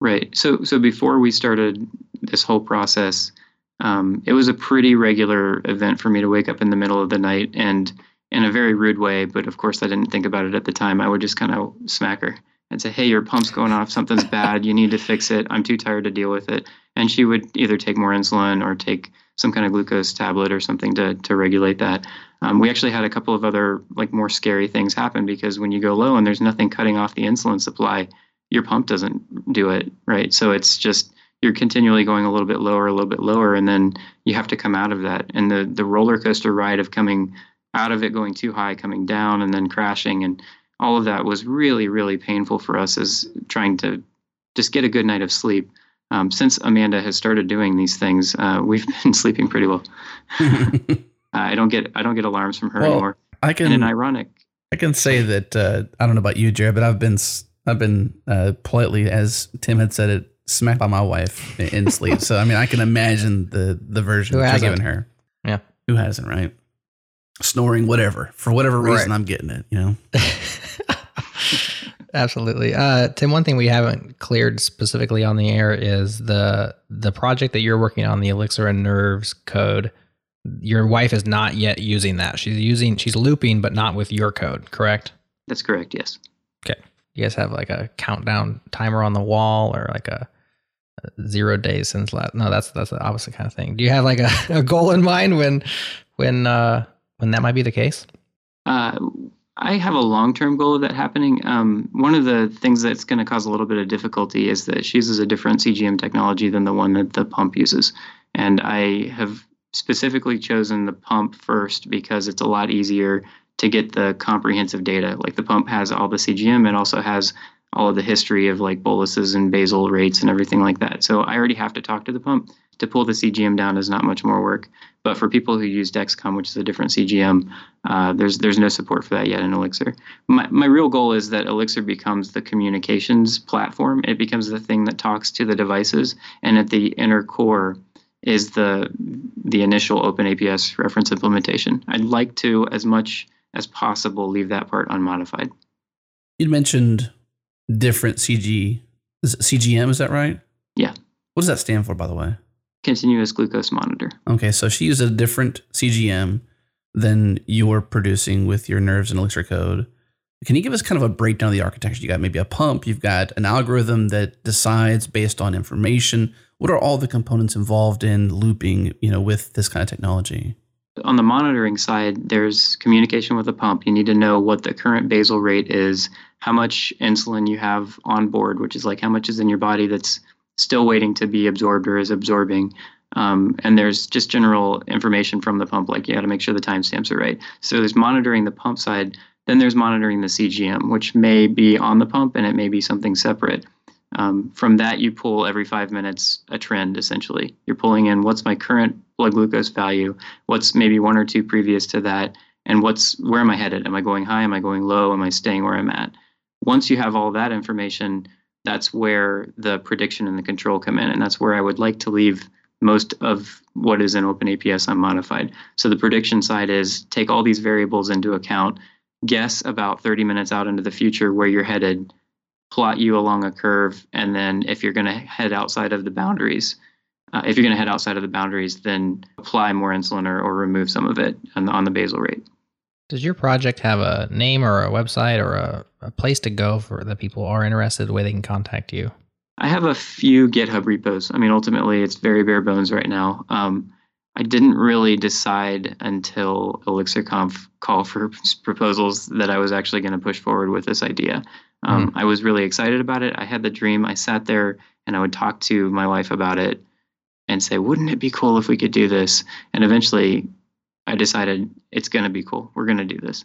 Right. So so before we started this whole process, um, it was a pretty regular event for me to wake up in the middle of the night and in a very rude way, but of course I didn't think about it at the time. I would just kind of smack her and say, "Hey, your pump's going off. Something's bad. You need to fix it. I'm too tired to deal with it." And she would either take more insulin or take some kind of glucose tablet or something to to regulate that. Um, we actually had a couple of other like more scary things happen because when you go low and there's nothing cutting off the insulin supply, your pump doesn't do it right. So it's just you're continually going a little bit lower, a little bit lower, and then you have to come out of that. And the the roller coaster ride of coming out of it, going too high, coming down, and then crashing, and all of that was really, really painful for us as trying to just get a good night of sleep. Um, since Amanda has started doing these things, uh, we've been sleeping pretty well. I don't get I don't get alarms from her Well, anymore. I And can an ironic I can say that uh, I don't know about you, Jared, but I've been I've been uh, politely, as Tim had said it, smacked by my wife in- in sleep. so I mean, I can imagine the the version Who that you're hasn't? giving her. Yeah. who hasn't? Right, snoring, whatever, for whatever reason, Right. I'm getting it. You know, Absolutely. Uh, Tim, one thing we haven't cleared specifically on the air is the the project that you're working on, the Elixir and Nerves code. Your wife is not yet using that. She's using she's looping, but not with your code, correct? that's correct. Yes. Okay. You guys have like a countdown timer on the wall or like a, a zero days since last. No, that's that's the opposite kind of thing. Do you have like a, a goal in mind when when uh when that might be the case? Uh, I have a long term goal of that happening. Um, one of the things that's going to cause a little bit of difficulty is that she uses a different CGM technology than the one that the pump uses. And I have specifically chosen the pump first because it's a lot easier to get the comprehensive data. Like the pump has all the CGM, it also has all of the history of like boluses and basal rates and everything like that. So I already have to talk to the pump. To pull the CGM down is not much more work. But for people who use Dexcom, which is a different CGM, uh, there's there's no support for that yet in Elixir. My my real goal is that Elixir becomes the communications platform. It becomes the thing that talks to the devices, and at the inner core is the the initial OpenAPS reference implementation. I'd like to, as much as possible, leave that part unmodified. you mentioned different CG is CGM. Is that right? Yeah. What does that stand for, by the way? Continuous glucose monitor. Okay, so she uses a different CGM than you're producing with your nerves and elixir code. Can you give us kind of a breakdown of the architecture? You got maybe a pump, you've got an algorithm that decides based on information what are all the components involved in looping, you know, with this kind of technology? On the monitoring side, there's communication with the pump. You need to know what the current basal rate is, how much insulin you have on board, which is like how much is in your body that's still waiting to be absorbed or is absorbing. Um, and there's just general information from the pump, like you got to make sure the timestamps are right. So there's monitoring the pump side. Then there's monitoring the CGM, which may be on the pump and it may be something separate. Um, from that, you pull every five minutes a trend essentially. You're pulling in what's my current blood glucose value, what's maybe one or two previous to that, and what's where am I headed? Am I going high? Am I going low? Am I staying where I'm at? Once you have all that information, that's where the prediction and the control come in. And that's where I would like to leave most of what is in OpenAPS unmodified. So the prediction side is take all these variables into account, guess about 30 minutes out into the future where you're headed, plot you along a curve, and then if you're going to head outside of the boundaries, uh, if you're going to head outside of the boundaries, then apply more insulin or, or remove some of it on the, on the basal rate. Does your project have a name or a website or a, a place to go for the people are interested, the way they can contact you? I have a few GitHub repos. I mean, ultimately, it's very bare bones right now. Um, I didn't really decide until ElixirConf call for proposals that I was actually going to push forward with this idea. Um, mm. I was really excited about it. I had the dream. I sat there and I would talk to my wife about it and say, wouldn't it be cool if we could do this? And eventually I decided it's going to be cool. We're going to do this.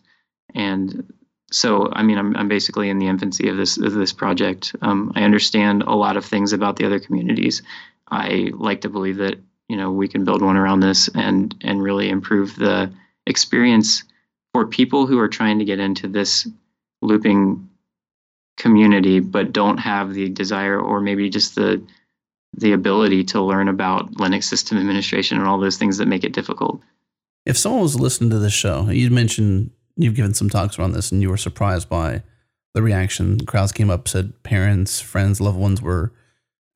And so I mean I'm I'm basically in the infancy of this of this project. Um, I understand a lot of things about the other communities. I like to believe that you know we can build one around this and and really improve the experience for people who are trying to get into this looping community but don't have the desire or maybe just the the ability to learn about Linux system administration and all those things that make it difficult. If someone was listening to this show, you mentioned you've given some talks around this and you were surprised by the reaction. Crowds came up, said parents, friends, loved ones were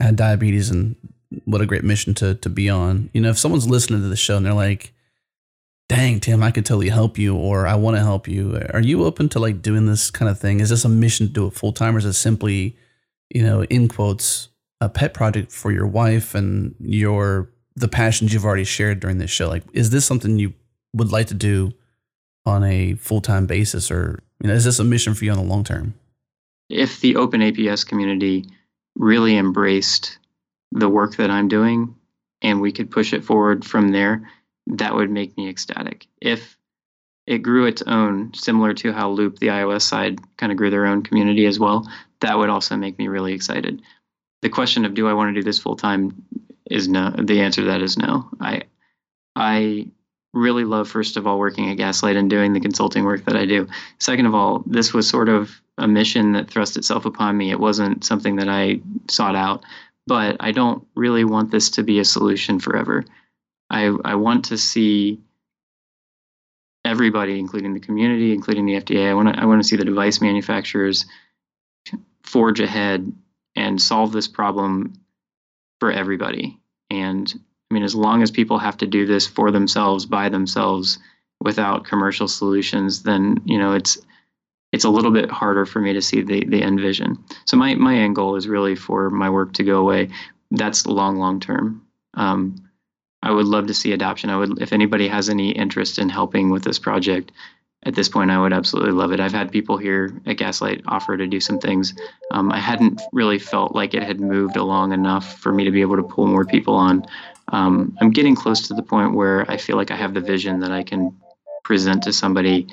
had diabetes and what a great mission to to be on. You know, if someone's listening to the show and they're like, dang, Tim, I could totally help you or I want to help you. Are you open to like doing this kind of thing? Is this a mission to do it full time or is it simply, you know, in quotes, a pet project for your wife and your the passions you've already shared during this show? Like, is this something you would like to do on a full time basis, or you know, is this a mission for you on the long term? If the OpenAPS community really embraced the work that I'm doing, and we could push it forward from there, that would make me ecstatic. If it grew its own, similar to how Loop, the iOS side, kind of grew their own community as well, that would also make me really excited. The question of do I want to do this full time is no. The answer to that is no. I I really love, first of all, working at Gaslight and doing the consulting work that I do. Second of all, this was sort of a mission that thrust itself upon me. It wasn't something that I sought out, but I don't really want this to be a solution forever. I, I want to see everybody, including the community, including the FDA. I want to I want to see the device manufacturers forge ahead and solve this problem for everybody. And I mean, as long as people have to do this for themselves by themselves without commercial solutions, then you know it's it's a little bit harder for me to see the the end vision. So my my end goal is really for my work to go away. That's long long term. Um, I would love to see adoption. I would if anybody has any interest in helping with this project. At this point, I would absolutely love it. I've had people here at Gaslight offer to do some things. Um, I hadn't really felt like it had moved along enough for me to be able to pull more people on um, I'm getting close to the point where I feel like I have the vision that I can present to somebody,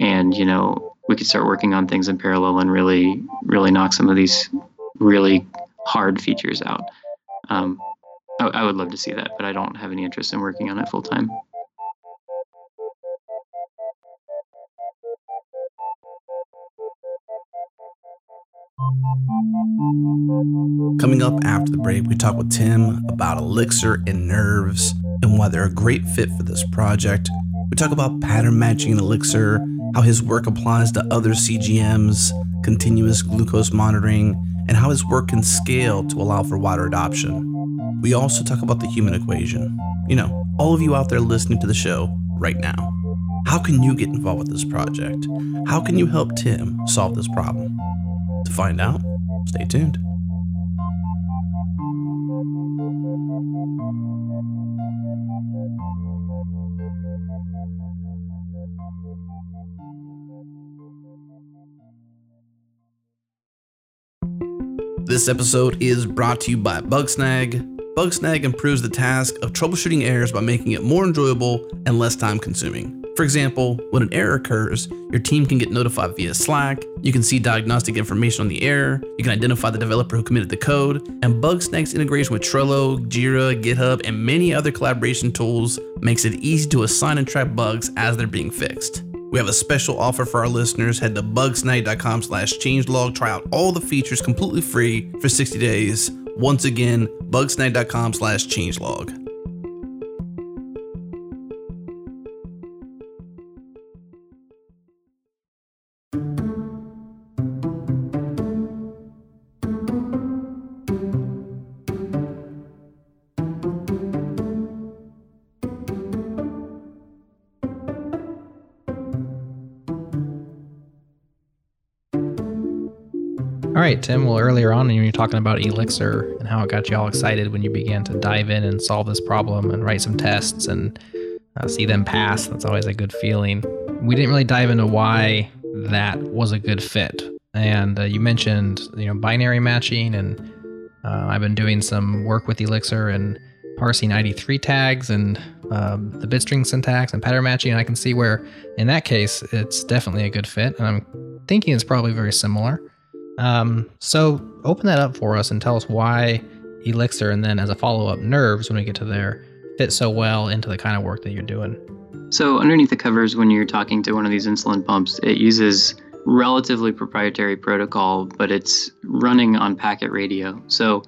and you know, we could start working on things in parallel and really, really knock some of these really hard features out. Um, I, I would love to see that, but I don't have any interest in working on it full time. Coming up after the break, we talk with Tim about Elixir and Nerves and why they're a great fit for this project. We talk about pattern matching in Elixir, how his work applies to other CGMs, continuous glucose monitoring, and how his work can scale to allow for wider adoption. We also talk about the human equation. You know, all of you out there listening to the show right now. How can you get involved with this project? How can you help Tim solve this problem? To find out, stay tuned. This episode is brought to you by Bugsnag. Bugsnag improves the task of troubleshooting errors by making it more enjoyable and less time consuming. For example, when an error occurs, your team can get notified via Slack, you can see diagnostic information on the error, you can identify the developer who committed the code, and Bugsnag's integration with Trello, Jira, GitHub, and many other collaboration tools makes it easy to assign and track bugs as they're being fixed. We have a special offer for our listeners. Head to bugsnag.com slash changelog. Try out all the features completely free for 60 days. Once again, bugsnag.com slash changelog. Right, Tim. Well, earlier on, when you were talking about Elixir and how it got you all excited when you began to dive in and solve this problem and write some tests and uh, see them pass. That's always a good feeling. We didn't really dive into why that was a good fit. And uh, you mentioned, you know, binary matching, and uh, I've been doing some work with Elixir and parsing ID3 tags and um, the bitstring syntax and pattern matching. And I can see where, in that case, it's definitely a good fit. And I'm thinking it's probably very similar. Um, so open that up for us and tell us why Elixir and then as a follow up Nerves when we get to there fit so well into the kind of work that you're doing. So underneath the covers, when you're talking to one of these insulin pumps, it uses relatively proprietary protocol, but it's running on packet radio. So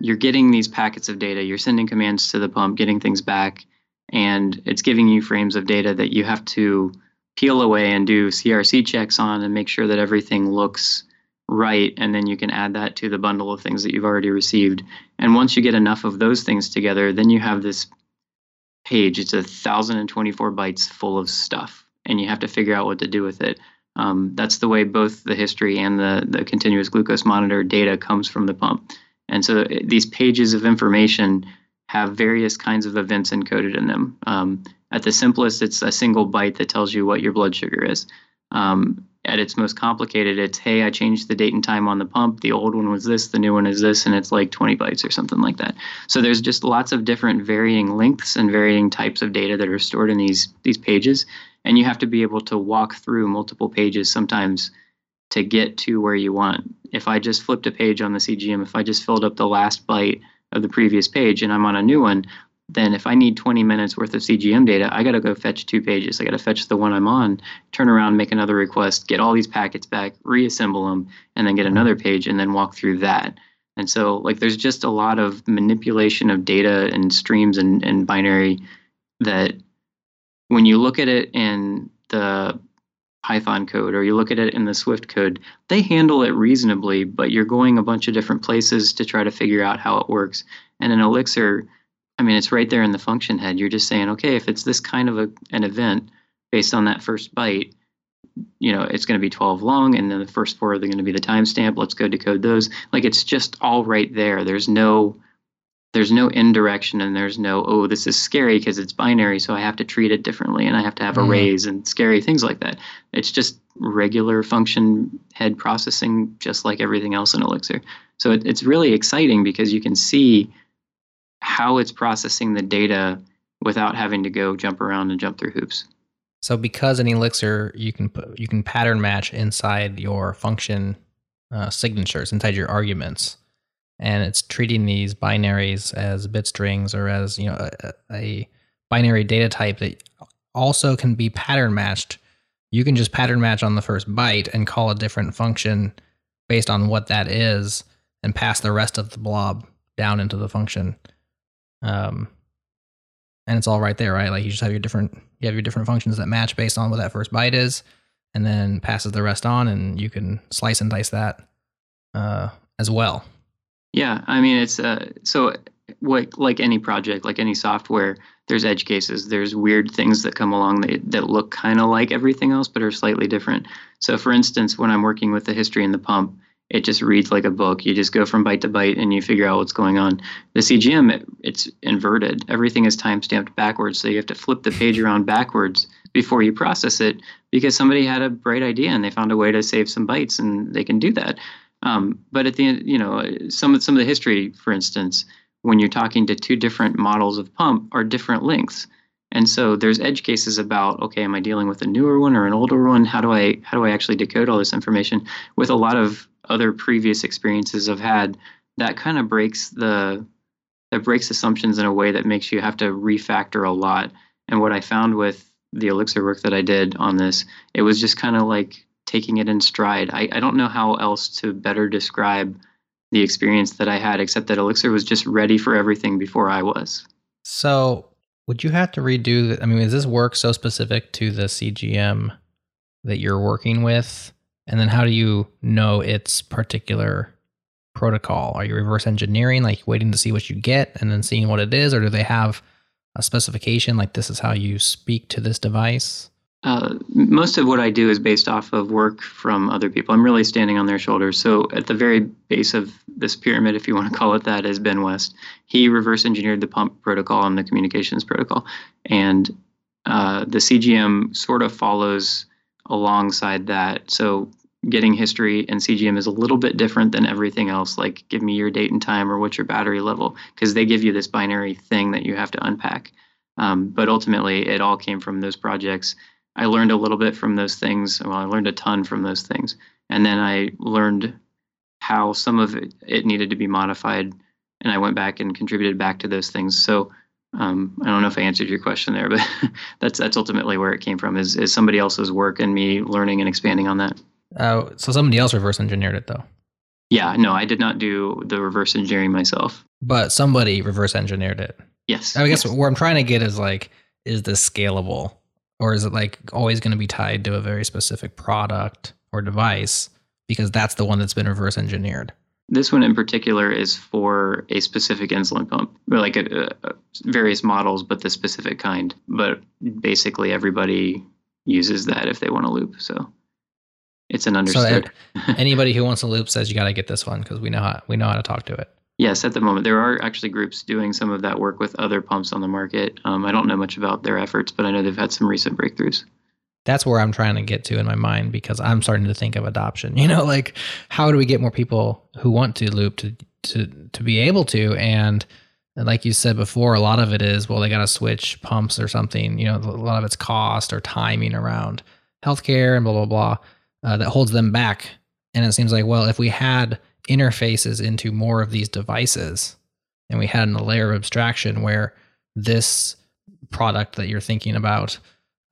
you're getting these packets of data, you're sending commands to the pump, getting things back, and it's giving you frames of data that you have to peel away and do CRC checks on and make sure that everything looks right and then you can add that to the bundle of things that you've already received. And once you get enough of those things together then you have this page. It's a 1024 bytes full of stuff and you have to figure out what to do with it. Um, that's the way both the history and the, the continuous glucose monitor data comes from the pump. And so uh, these pages of information have various kinds of events encoded in them. Um, at the simplest it's a single byte that tells you what your blood sugar is um, at its most complicated, it's hey, I changed the date and time on the pump. The old one was this, the new one is this, and it's like 20 bytes or something like that. So there's just lots of different varying lengths and varying types of data that are stored in these these pages, and you have to be able to walk through multiple pages sometimes to get to where you want. If I just flipped a page on the CGM, if I just filled up the last byte of the previous page and I'm on a new one, then if I need 20 minutes worth of CGM data, I got to go fetch two pages. I got to fetch the one I'm on, turn around, make another request, get all these packets back, reassemble them, and then get mm-hmm. another page and then walk through that. And so, like, there's just a lot of manipulation of data and streams and, and binary that when you look at it in the Python code or you look at it in the Swift code, they handle it reasonably, but you're going a bunch of different places to try to figure out how it works. And in Elixir, I mean, it's right there in the function head. You're just saying, okay, if it's this kind of a, an event based on that first byte, you know, it's going to be 12 long, and then the first four are going to be the timestamp. Let's go decode those. Like it's just all right there. There's no there's no indirection and there's no oh this is scary because it's binary so i have to treat it differently and i have to have mm. arrays and scary things like that it's just regular function head processing just like everything else in elixir so it, it's really exciting because you can see how it's processing the data without having to go jump around and jump through hoops. So because in Elixir you can put, you can pattern match inside your function uh, signatures inside your arguments, and it's treating these binaries as bit strings or as you know a, a binary data type that also can be pattern matched. You can just pattern match on the first byte and call a different function based on what that is, and pass the rest of the blob down into the function um, and it's all right there, right? Like you just have your different you have your different functions that match based on what that first byte is, and then passes the rest on, and you can slice and dice that uh, as well. Yeah, I mean it's uh, so what like any project, like any software, there's edge cases. There's weird things that come along that that look kind of like everything else, but are slightly different. So, for instance, when I'm working with the history in the pump, it just reads like a book. You just go from byte to byte and you figure out what's going on. The CGM, it, it's inverted. Everything is time stamped backwards. So you have to flip the page around backwards before you process it because somebody had a bright idea and they found a way to save some bytes and they can do that. Um, but at the end, you know, some of some of the history, for instance, when you're talking to two different models of pump, are different lengths. And so there's edge cases about okay, am I dealing with a newer one or an older one? How do I how do I actually decode all this information? With a lot of other previous experiences I've had, that kind of breaks the that breaks assumptions in a way that makes you have to refactor a lot. And what I found with the Elixir work that I did on this, it was just kind of like taking it in stride. I, I don't know how else to better describe the experience that I had, except that Elixir was just ready for everything before I was. So would you have to redo? The, I mean, is this work so specific to the CGM that you're working with? And then how do you know its particular protocol? Are you reverse engineering, like waiting to see what you get and then seeing what it is, or do they have a specification like this is how you speak to this device? Uh, most of what I do is based off of work from other people. I'm really standing on their shoulders. So at the very base of this pyramid, if you want to call it that, is Ben West. He reverse engineered the pump protocol and the communications protocol, and uh, the CGM sort of follows alongside that. So getting history and CGM is a little bit different than everything else. Like give me your date and time or what's your battery level, because they give you this binary thing that you have to unpack. Um, but ultimately, it all came from those projects I learned a little bit from those things. Well, I learned a ton from those things. And then I learned how some of it, it needed to be modified. And I went back and contributed back to those things. So um, I don't know if I answered your question there, but that's that's ultimately where it came from is, is somebody else's work and me learning and expanding on that. Oh, so somebody else reverse engineered it though. Yeah, no, I did not do the reverse engineering myself. But somebody reverse engineered it. Yes. I guess yes. where I'm trying to get is like, is this scalable? or is it like always going to be tied to a very specific product or device because that's the one that's been reverse engineered this one in particular is for a specific insulin pump like a, a, various models but the specific kind but basically everybody uses that if they want to loop so it's an understood so anybody who wants a loop says you got to get this one because we know how we know how to talk to it Yes, at the moment there are actually groups doing some of that work with other pumps on the market. Um, I don't know much about their efforts, but I know they've had some recent breakthroughs. That's where I'm trying to get to in my mind because I'm starting to think of adoption. You know, like how do we get more people who want to loop to to to be able to and like you said before, a lot of it is well, they got to switch pumps or something. You know, a lot of it's cost or timing around healthcare and blah blah blah uh, that holds them back. And it seems like well, if we had interfaces into more of these devices. And we had a layer of abstraction where this product that you're thinking about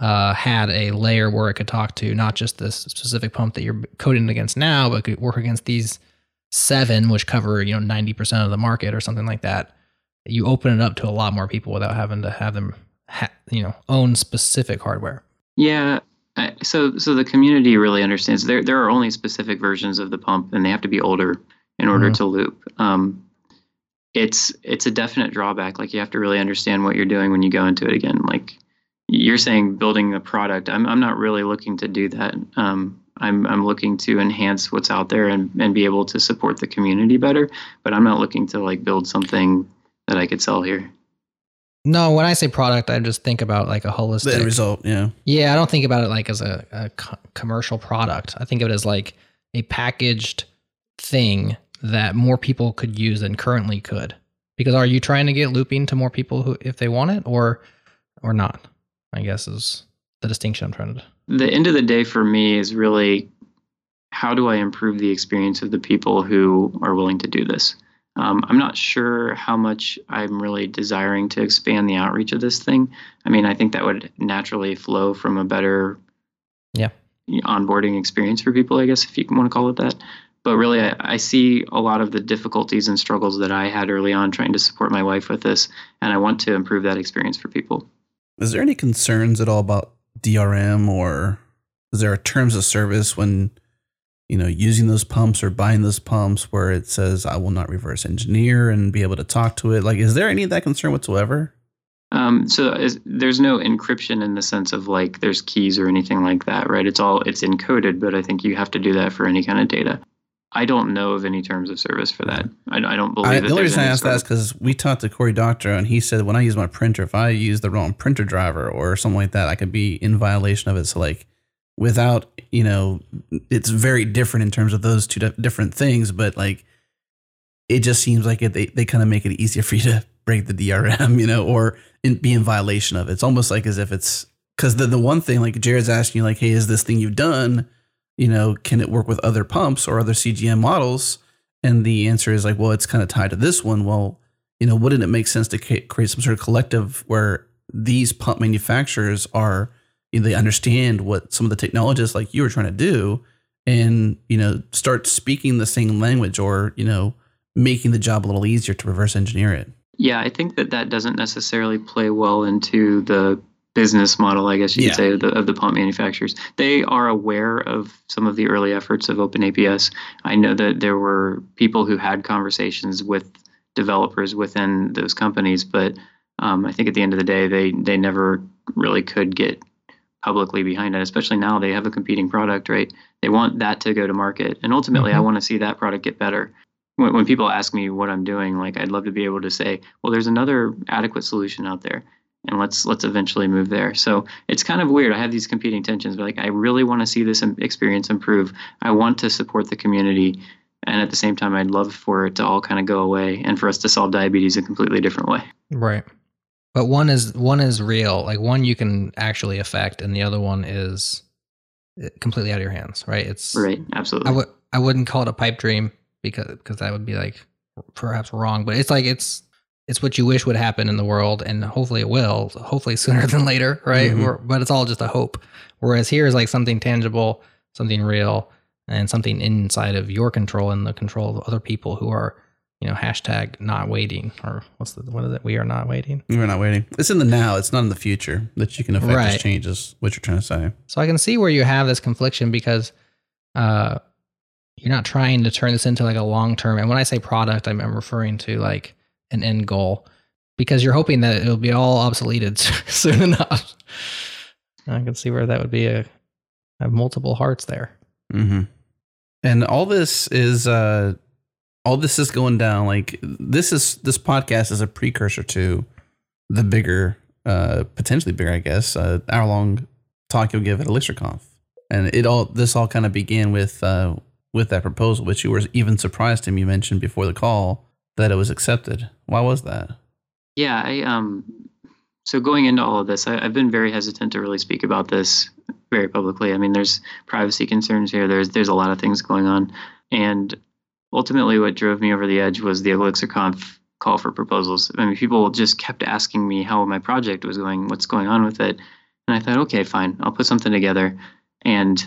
uh, had a layer where it could talk to not just this specific pump that you're coding against now, but could work against these seven, which cover you know 90% of the market or something like that. You open it up to a lot more people without having to have them, ha- you know, own specific hardware. Yeah, so so the community really understands there there are only specific versions of the pump and they have to be older in order mm-hmm. to loop um, it's it's a definite drawback like you have to really understand what you're doing when you go into it again like you're saying building a product i'm, I'm not really looking to do that um, I'm, I'm looking to enhance what's out there and, and be able to support the community better but i'm not looking to like build something that i could sell here no, when I say product, I just think about like a holistic the result. Yeah. Yeah, I don't think about it like as a, a co- commercial product. I think of it as like a packaged thing that more people could use than currently could. Because are you trying to get looping to more people who, if they want it, or or not? I guess is the distinction I'm trying to. The end of the day for me is really how do I improve the experience of the people who are willing to do this? Um, I'm not sure how much I'm really desiring to expand the outreach of this thing. I mean, I think that would naturally flow from a better yeah onboarding experience for people, I guess, if you want to call it that. But really, I, I see a lot of the difficulties and struggles that I had early on trying to support my wife with this, and I want to improve that experience for people. Is there any concerns at all about DRM or is there a terms of service when you know, using those pumps or buying those pumps where it says I will not reverse engineer and be able to talk to it? Like, is there any of that concern whatsoever? Um, so is, there's no encryption in the sense of like there's keys or anything like that, right? It's all it's encoded, but I think you have to do that for any kind of data. I don't know of any terms of service for that. I, I don't believe. I, the only reason I asked that is because we talked to Cory Doctorow and he said when I use my printer, if I use the wrong printer driver or something like that, I could be in violation of it. So like, without you know it's very different in terms of those two different things, but like it just seems like it, they they kind of make it easier for you to break the DRM, you know, or in, be in violation of it. It's almost like as if it's because the the one thing like Jared's asking you like, hey, is this thing you've done, you know, can it work with other pumps or other CGM models? And the answer is like, well, it's kind of tied to this one. Well, you know, wouldn't it make sense to create some sort of collective where these pump manufacturers are, you know, they understand what some of the technologists like you are trying to do and, you know, start speaking the same language or, you know, making the job a little easier to reverse engineer it. Yeah, I think that that doesn't necessarily play well into the business model, I guess you yeah. could say, of the, of the pump manufacturers. They are aware of some of the early efforts of OpenAPS. I know that there were people who had conversations with developers within those companies, but um, I think at the end of the day, they they never really could get publicly behind it. Especially now, they have a competing product, right? They want that to go to market, and ultimately, mm-hmm. I want to see that product get better. When, when people ask me what I'm doing, like I'd love to be able to say, well, there's another adequate solution out there and let's let's eventually move there. So it's kind of weird. I have these competing tensions. But like I really want to see this experience improve. I want to support the community, and at the same time, I'd love for it to all kind of go away and for us to solve diabetes a completely different way. Right. But one is one is real. Like one you can actually affect, and the other one is eh, completely out of your hands. Right. It's right. Absolutely. I would I wouldn't call it a pipe dream because because that would be like perhaps wrong. But it's like it's it's what you wish would happen in the world, and hopefully it will. Hopefully sooner than later. Right. Mm-hmm. But it's all just a hope. Whereas here is like something tangible, something real and something inside of your control and the control of other people who are you know hashtag not waiting or what's the what is it we are not waiting we're not waiting it's in the now it's not in the future that you can affect right. changes what you're trying to say so i can see where you have this confliction because uh you're not trying to turn this into like a long term and when i say product I'm referring to like an end goal because you're hoping that it'll be all obsoleted soon enough. I can see where that would be a have multiple hearts there. Mm-hmm. And all this is uh all this is going down like this is this podcast is a precursor to the bigger uh potentially bigger i guess uh hour long talk you'll give at elixirconf. And it all this all kind of began with uh with that proposal which you were even surprised him you mentioned before the call that it was accepted why was that yeah i um so going into all of this I, i've been very hesitant to really speak about this very publicly. I mean, there's privacy concerns here. There's there's a lot of things going on, and ultimately, what drove me over the edge was the ElixirConf call for proposals. I mean, people just kept asking me how my project was going, what's going on with it, and I thought, okay, fine, I'll put something together. And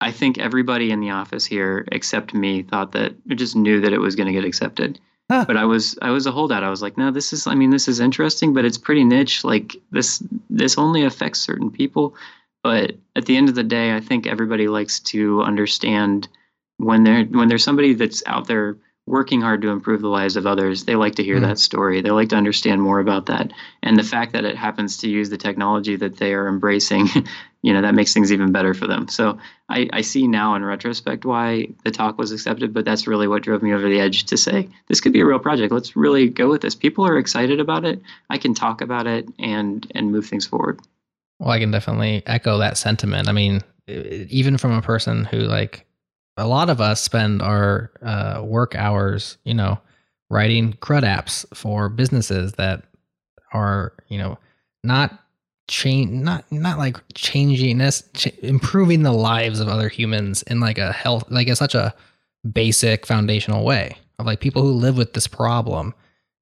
I think everybody in the office here, except me, thought that just knew that it was going to get accepted. Huh. But I was I was a holdout. I was like, no, this is I mean, this is interesting, but it's pretty niche. Like this this only affects certain people. But at the end of the day, I think everybody likes to understand when there when there's somebody that's out there working hard to improve the lives of others, they like to hear mm. that story. They like to understand more about that. And the fact that it happens to use the technology that they are embracing, you know, that makes things even better for them. So I, I see now in retrospect why the talk was accepted, but that's really what drove me over the edge to say, this could be a real project. Let's really go with this. People are excited about it. I can talk about it and and move things forward. Well, I can definitely echo that sentiment. I mean, even from a person who like a lot of us spend our uh, work hours, you know, writing CRUD apps for businesses that are, you know, not change, not not like changing this, ch- improving the lives of other humans in like a health, like in such a basic foundational way of like people who live with this problem,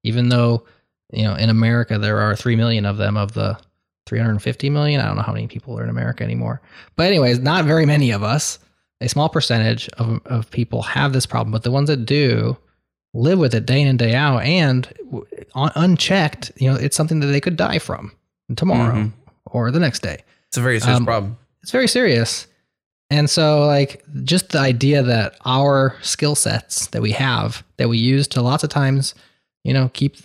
even though you know in America there are three million of them of the 350 million. I don't know how many people are in America anymore. But, anyways, not very many of us. A small percentage of, of people have this problem, but the ones that do live with it day in and day out and unchecked, you know, it's something that they could die from tomorrow mm-hmm. or the next day. It's a very serious um, problem. It's very serious. And so, like, just the idea that our skill sets that we have, that we use to lots of times you know, keep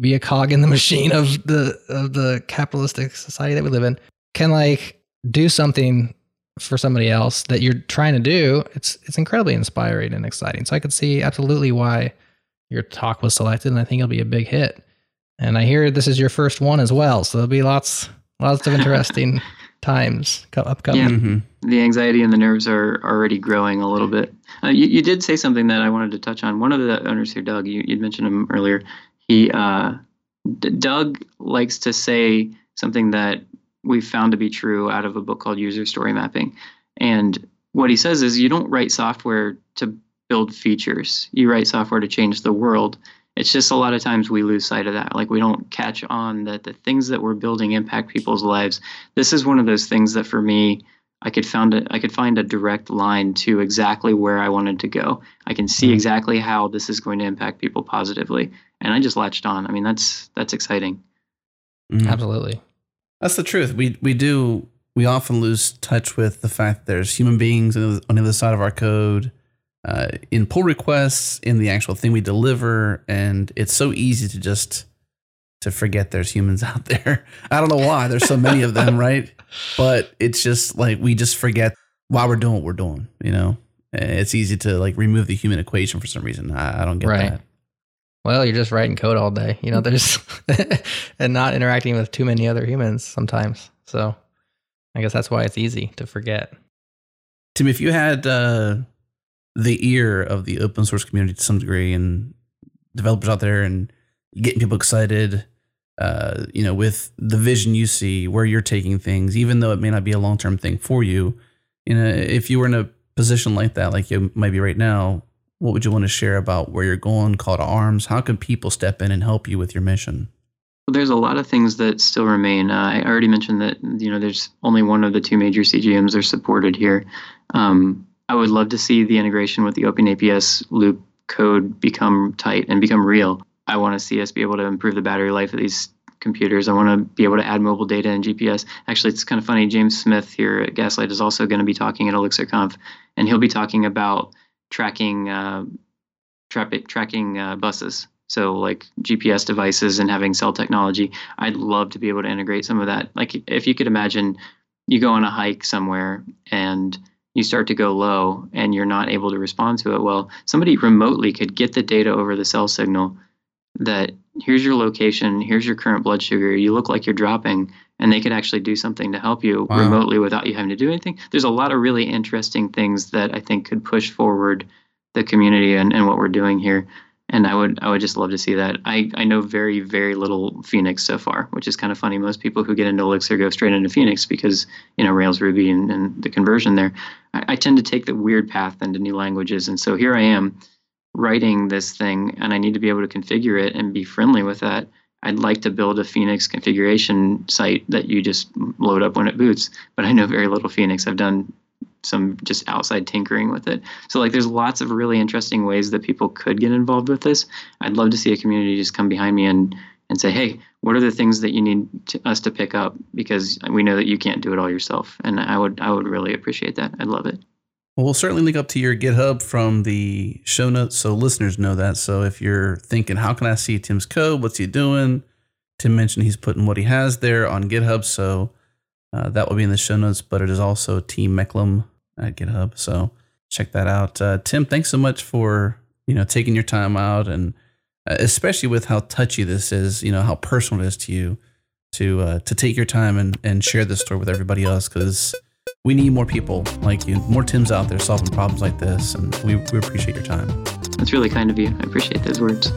be a cog in the machine of the of the capitalistic society that we live in, can like do something for somebody else that you're trying to do, it's it's incredibly inspiring and exciting. So I could see absolutely why your talk was selected, and I think it'll be a big hit. And I hear this is your first one as well, so there'll be lots lots of interesting times upcoming. Yeah. Mm-hmm. The anxiety and the nerves are already growing a little bit. Uh, you, you did say something that I wanted to touch on. One of the owners here, Doug, you you mentioned him earlier. He uh, D- Doug likes to say something that we found to be true out of a book called User Story Mapping. And what he says is you don't write software to build features, you write software to change the world. It's just a lot of times we lose sight of that. Like we don't catch on that the things that we're building impact people's lives. This is one of those things that for me, I could found a, I could find a direct line to exactly where I wanted to go. I can see mm-hmm. exactly how this is going to impact people positively, and I just latched on. I mean, that's that's exciting. Mm-hmm. Absolutely. That's the truth. We we do we often lose touch with the fact that there's human beings on the other side of our code, uh, in pull requests, in the actual thing we deliver, and it's so easy to just to forget there's humans out there. I don't know why. There's so many of them, right? But it's just like we just forget why we're doing what we're doing. You know, it's easy to like remove the human equation for some reason. I, I don't get right. that. Well, you're just writing code all day, you know. There's and not interacting with too many other humans sometimes. So, I guess that's why it's easy to forget. Tim, if you had uh, the ear of the open source community to some degree, and developers out there, and getting people excited, uh, you know, with the vision you see, where you're taking things, even though it may not be a long term thing for you, you know, if you were in a position like that, like you might be right now, what would you want to share about where you're going, call to arms? How can people step in and help you with your mission? Well, there's a lot of things that still remain. Uh, I already mentioned that you know there's only one of the two major CGMs are supported here. Um, I would love to see the integration with the OpenAPS loop code become tight and become real. I want to see us be able to improve the battery life of these computers. I want to be able to add mobile data and GPS. Actually, it's kind of funny. James Smith here at Gaslight is also going to be talking at ElixirConf, and he'll be talking about tracking uh, tracking uh, buses. So like GPS devices and having cell technology. I'd love to be able to integrate some of that. Like if you could imagine, you go on a hike somewhere and you start to go low and you're not able to respond to it well somebody remotely could get the data over the cell signal that here's your location here's your current blood sugar you look like you're dropping and they could actually do something to help you wow. remotely without you having to do anything. There's a lot of really interesting things that I think could push forward the community and, and what we're doing here. And I would I would just love to see that. I, I know very, very little Phoenix so far, which is kind of funny. Most people who get into Elixir go straight into Phoenix because, you know, Rails Ruby and, and the conversion there. I, I tend to take the weird path into new languages. And so here I am writing this thing and I need to be able to configure it and be friendly with that I'd like to build a Phoenix configuration site that you just load up when it boots, but I know very little Phoenix. I've done some just outside tinkering with it. So like there's lots of really interesting ways that people could get involved with this. I'd love to see a community just come behind me and and say, "Hey, what are the things that you need to, us to pick up because we know that you can't do it all yourself." And I would I would really appreciate that. I'd love it. Well, we'll certainly link up to your GitHub from the show notes so listeners know that. So if you're thinking, how can I see Tim's code? What's he doing? Tim mentioned he's putting what he has there on GitHub. So uh, that will be in the show notes, but it is also Tim Mecklem at GitHub. So check that out. Uh, Tim, thanks so much for, you know, taking your time out and uh, especially with how touchy this is, you know, how personal it is to you to, uh, to take your time and, and share this story with everybody else. Cause we need more people like you, more Tims out there solving problems like this, and we, we appreciate your time. That's really kind of you. I appreciate those words.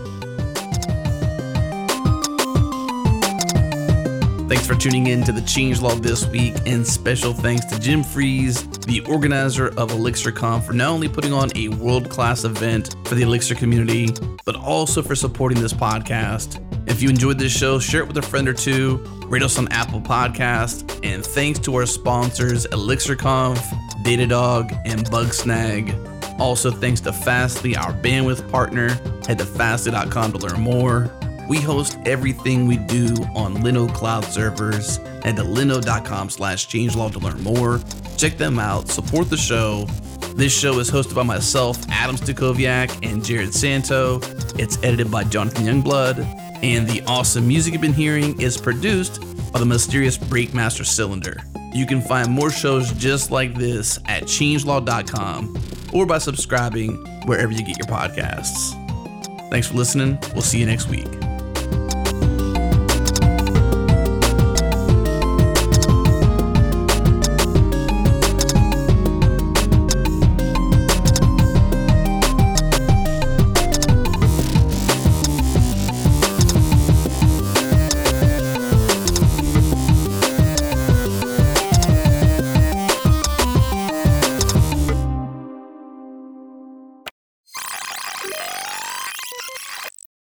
Thanks for tuning in to the Changelog this week, and special thanks to Jim Freeze, the organizer of ElixirConf, for not only putting on a world class event for the Elixir community, but also for supporting this podcast. If you enjoyed this show, share it with a friend or two, rate us on Apple Podcast, and thanks to our sponsors ElixirConf, Datadog, and Bugsnag. Also, thanks to Fastly, our bandwidth partner. Head to fastly.com to learn more. We host everything we do on Linode cloud servers. at to linode.com slash changelog to learn more. Check them out, support the show. This show is hosted by myself, Adam Stacoviak, and Jerod Santo. It's edited by Jonathan Youngblood. And the awesome music you've been hearing is produced by the mysterious Breakmaster Cylinder. You can find more shows just like this at changelog.com or by subscribing wherever you get your podcasts. Thanks for listening. We'll see you next week.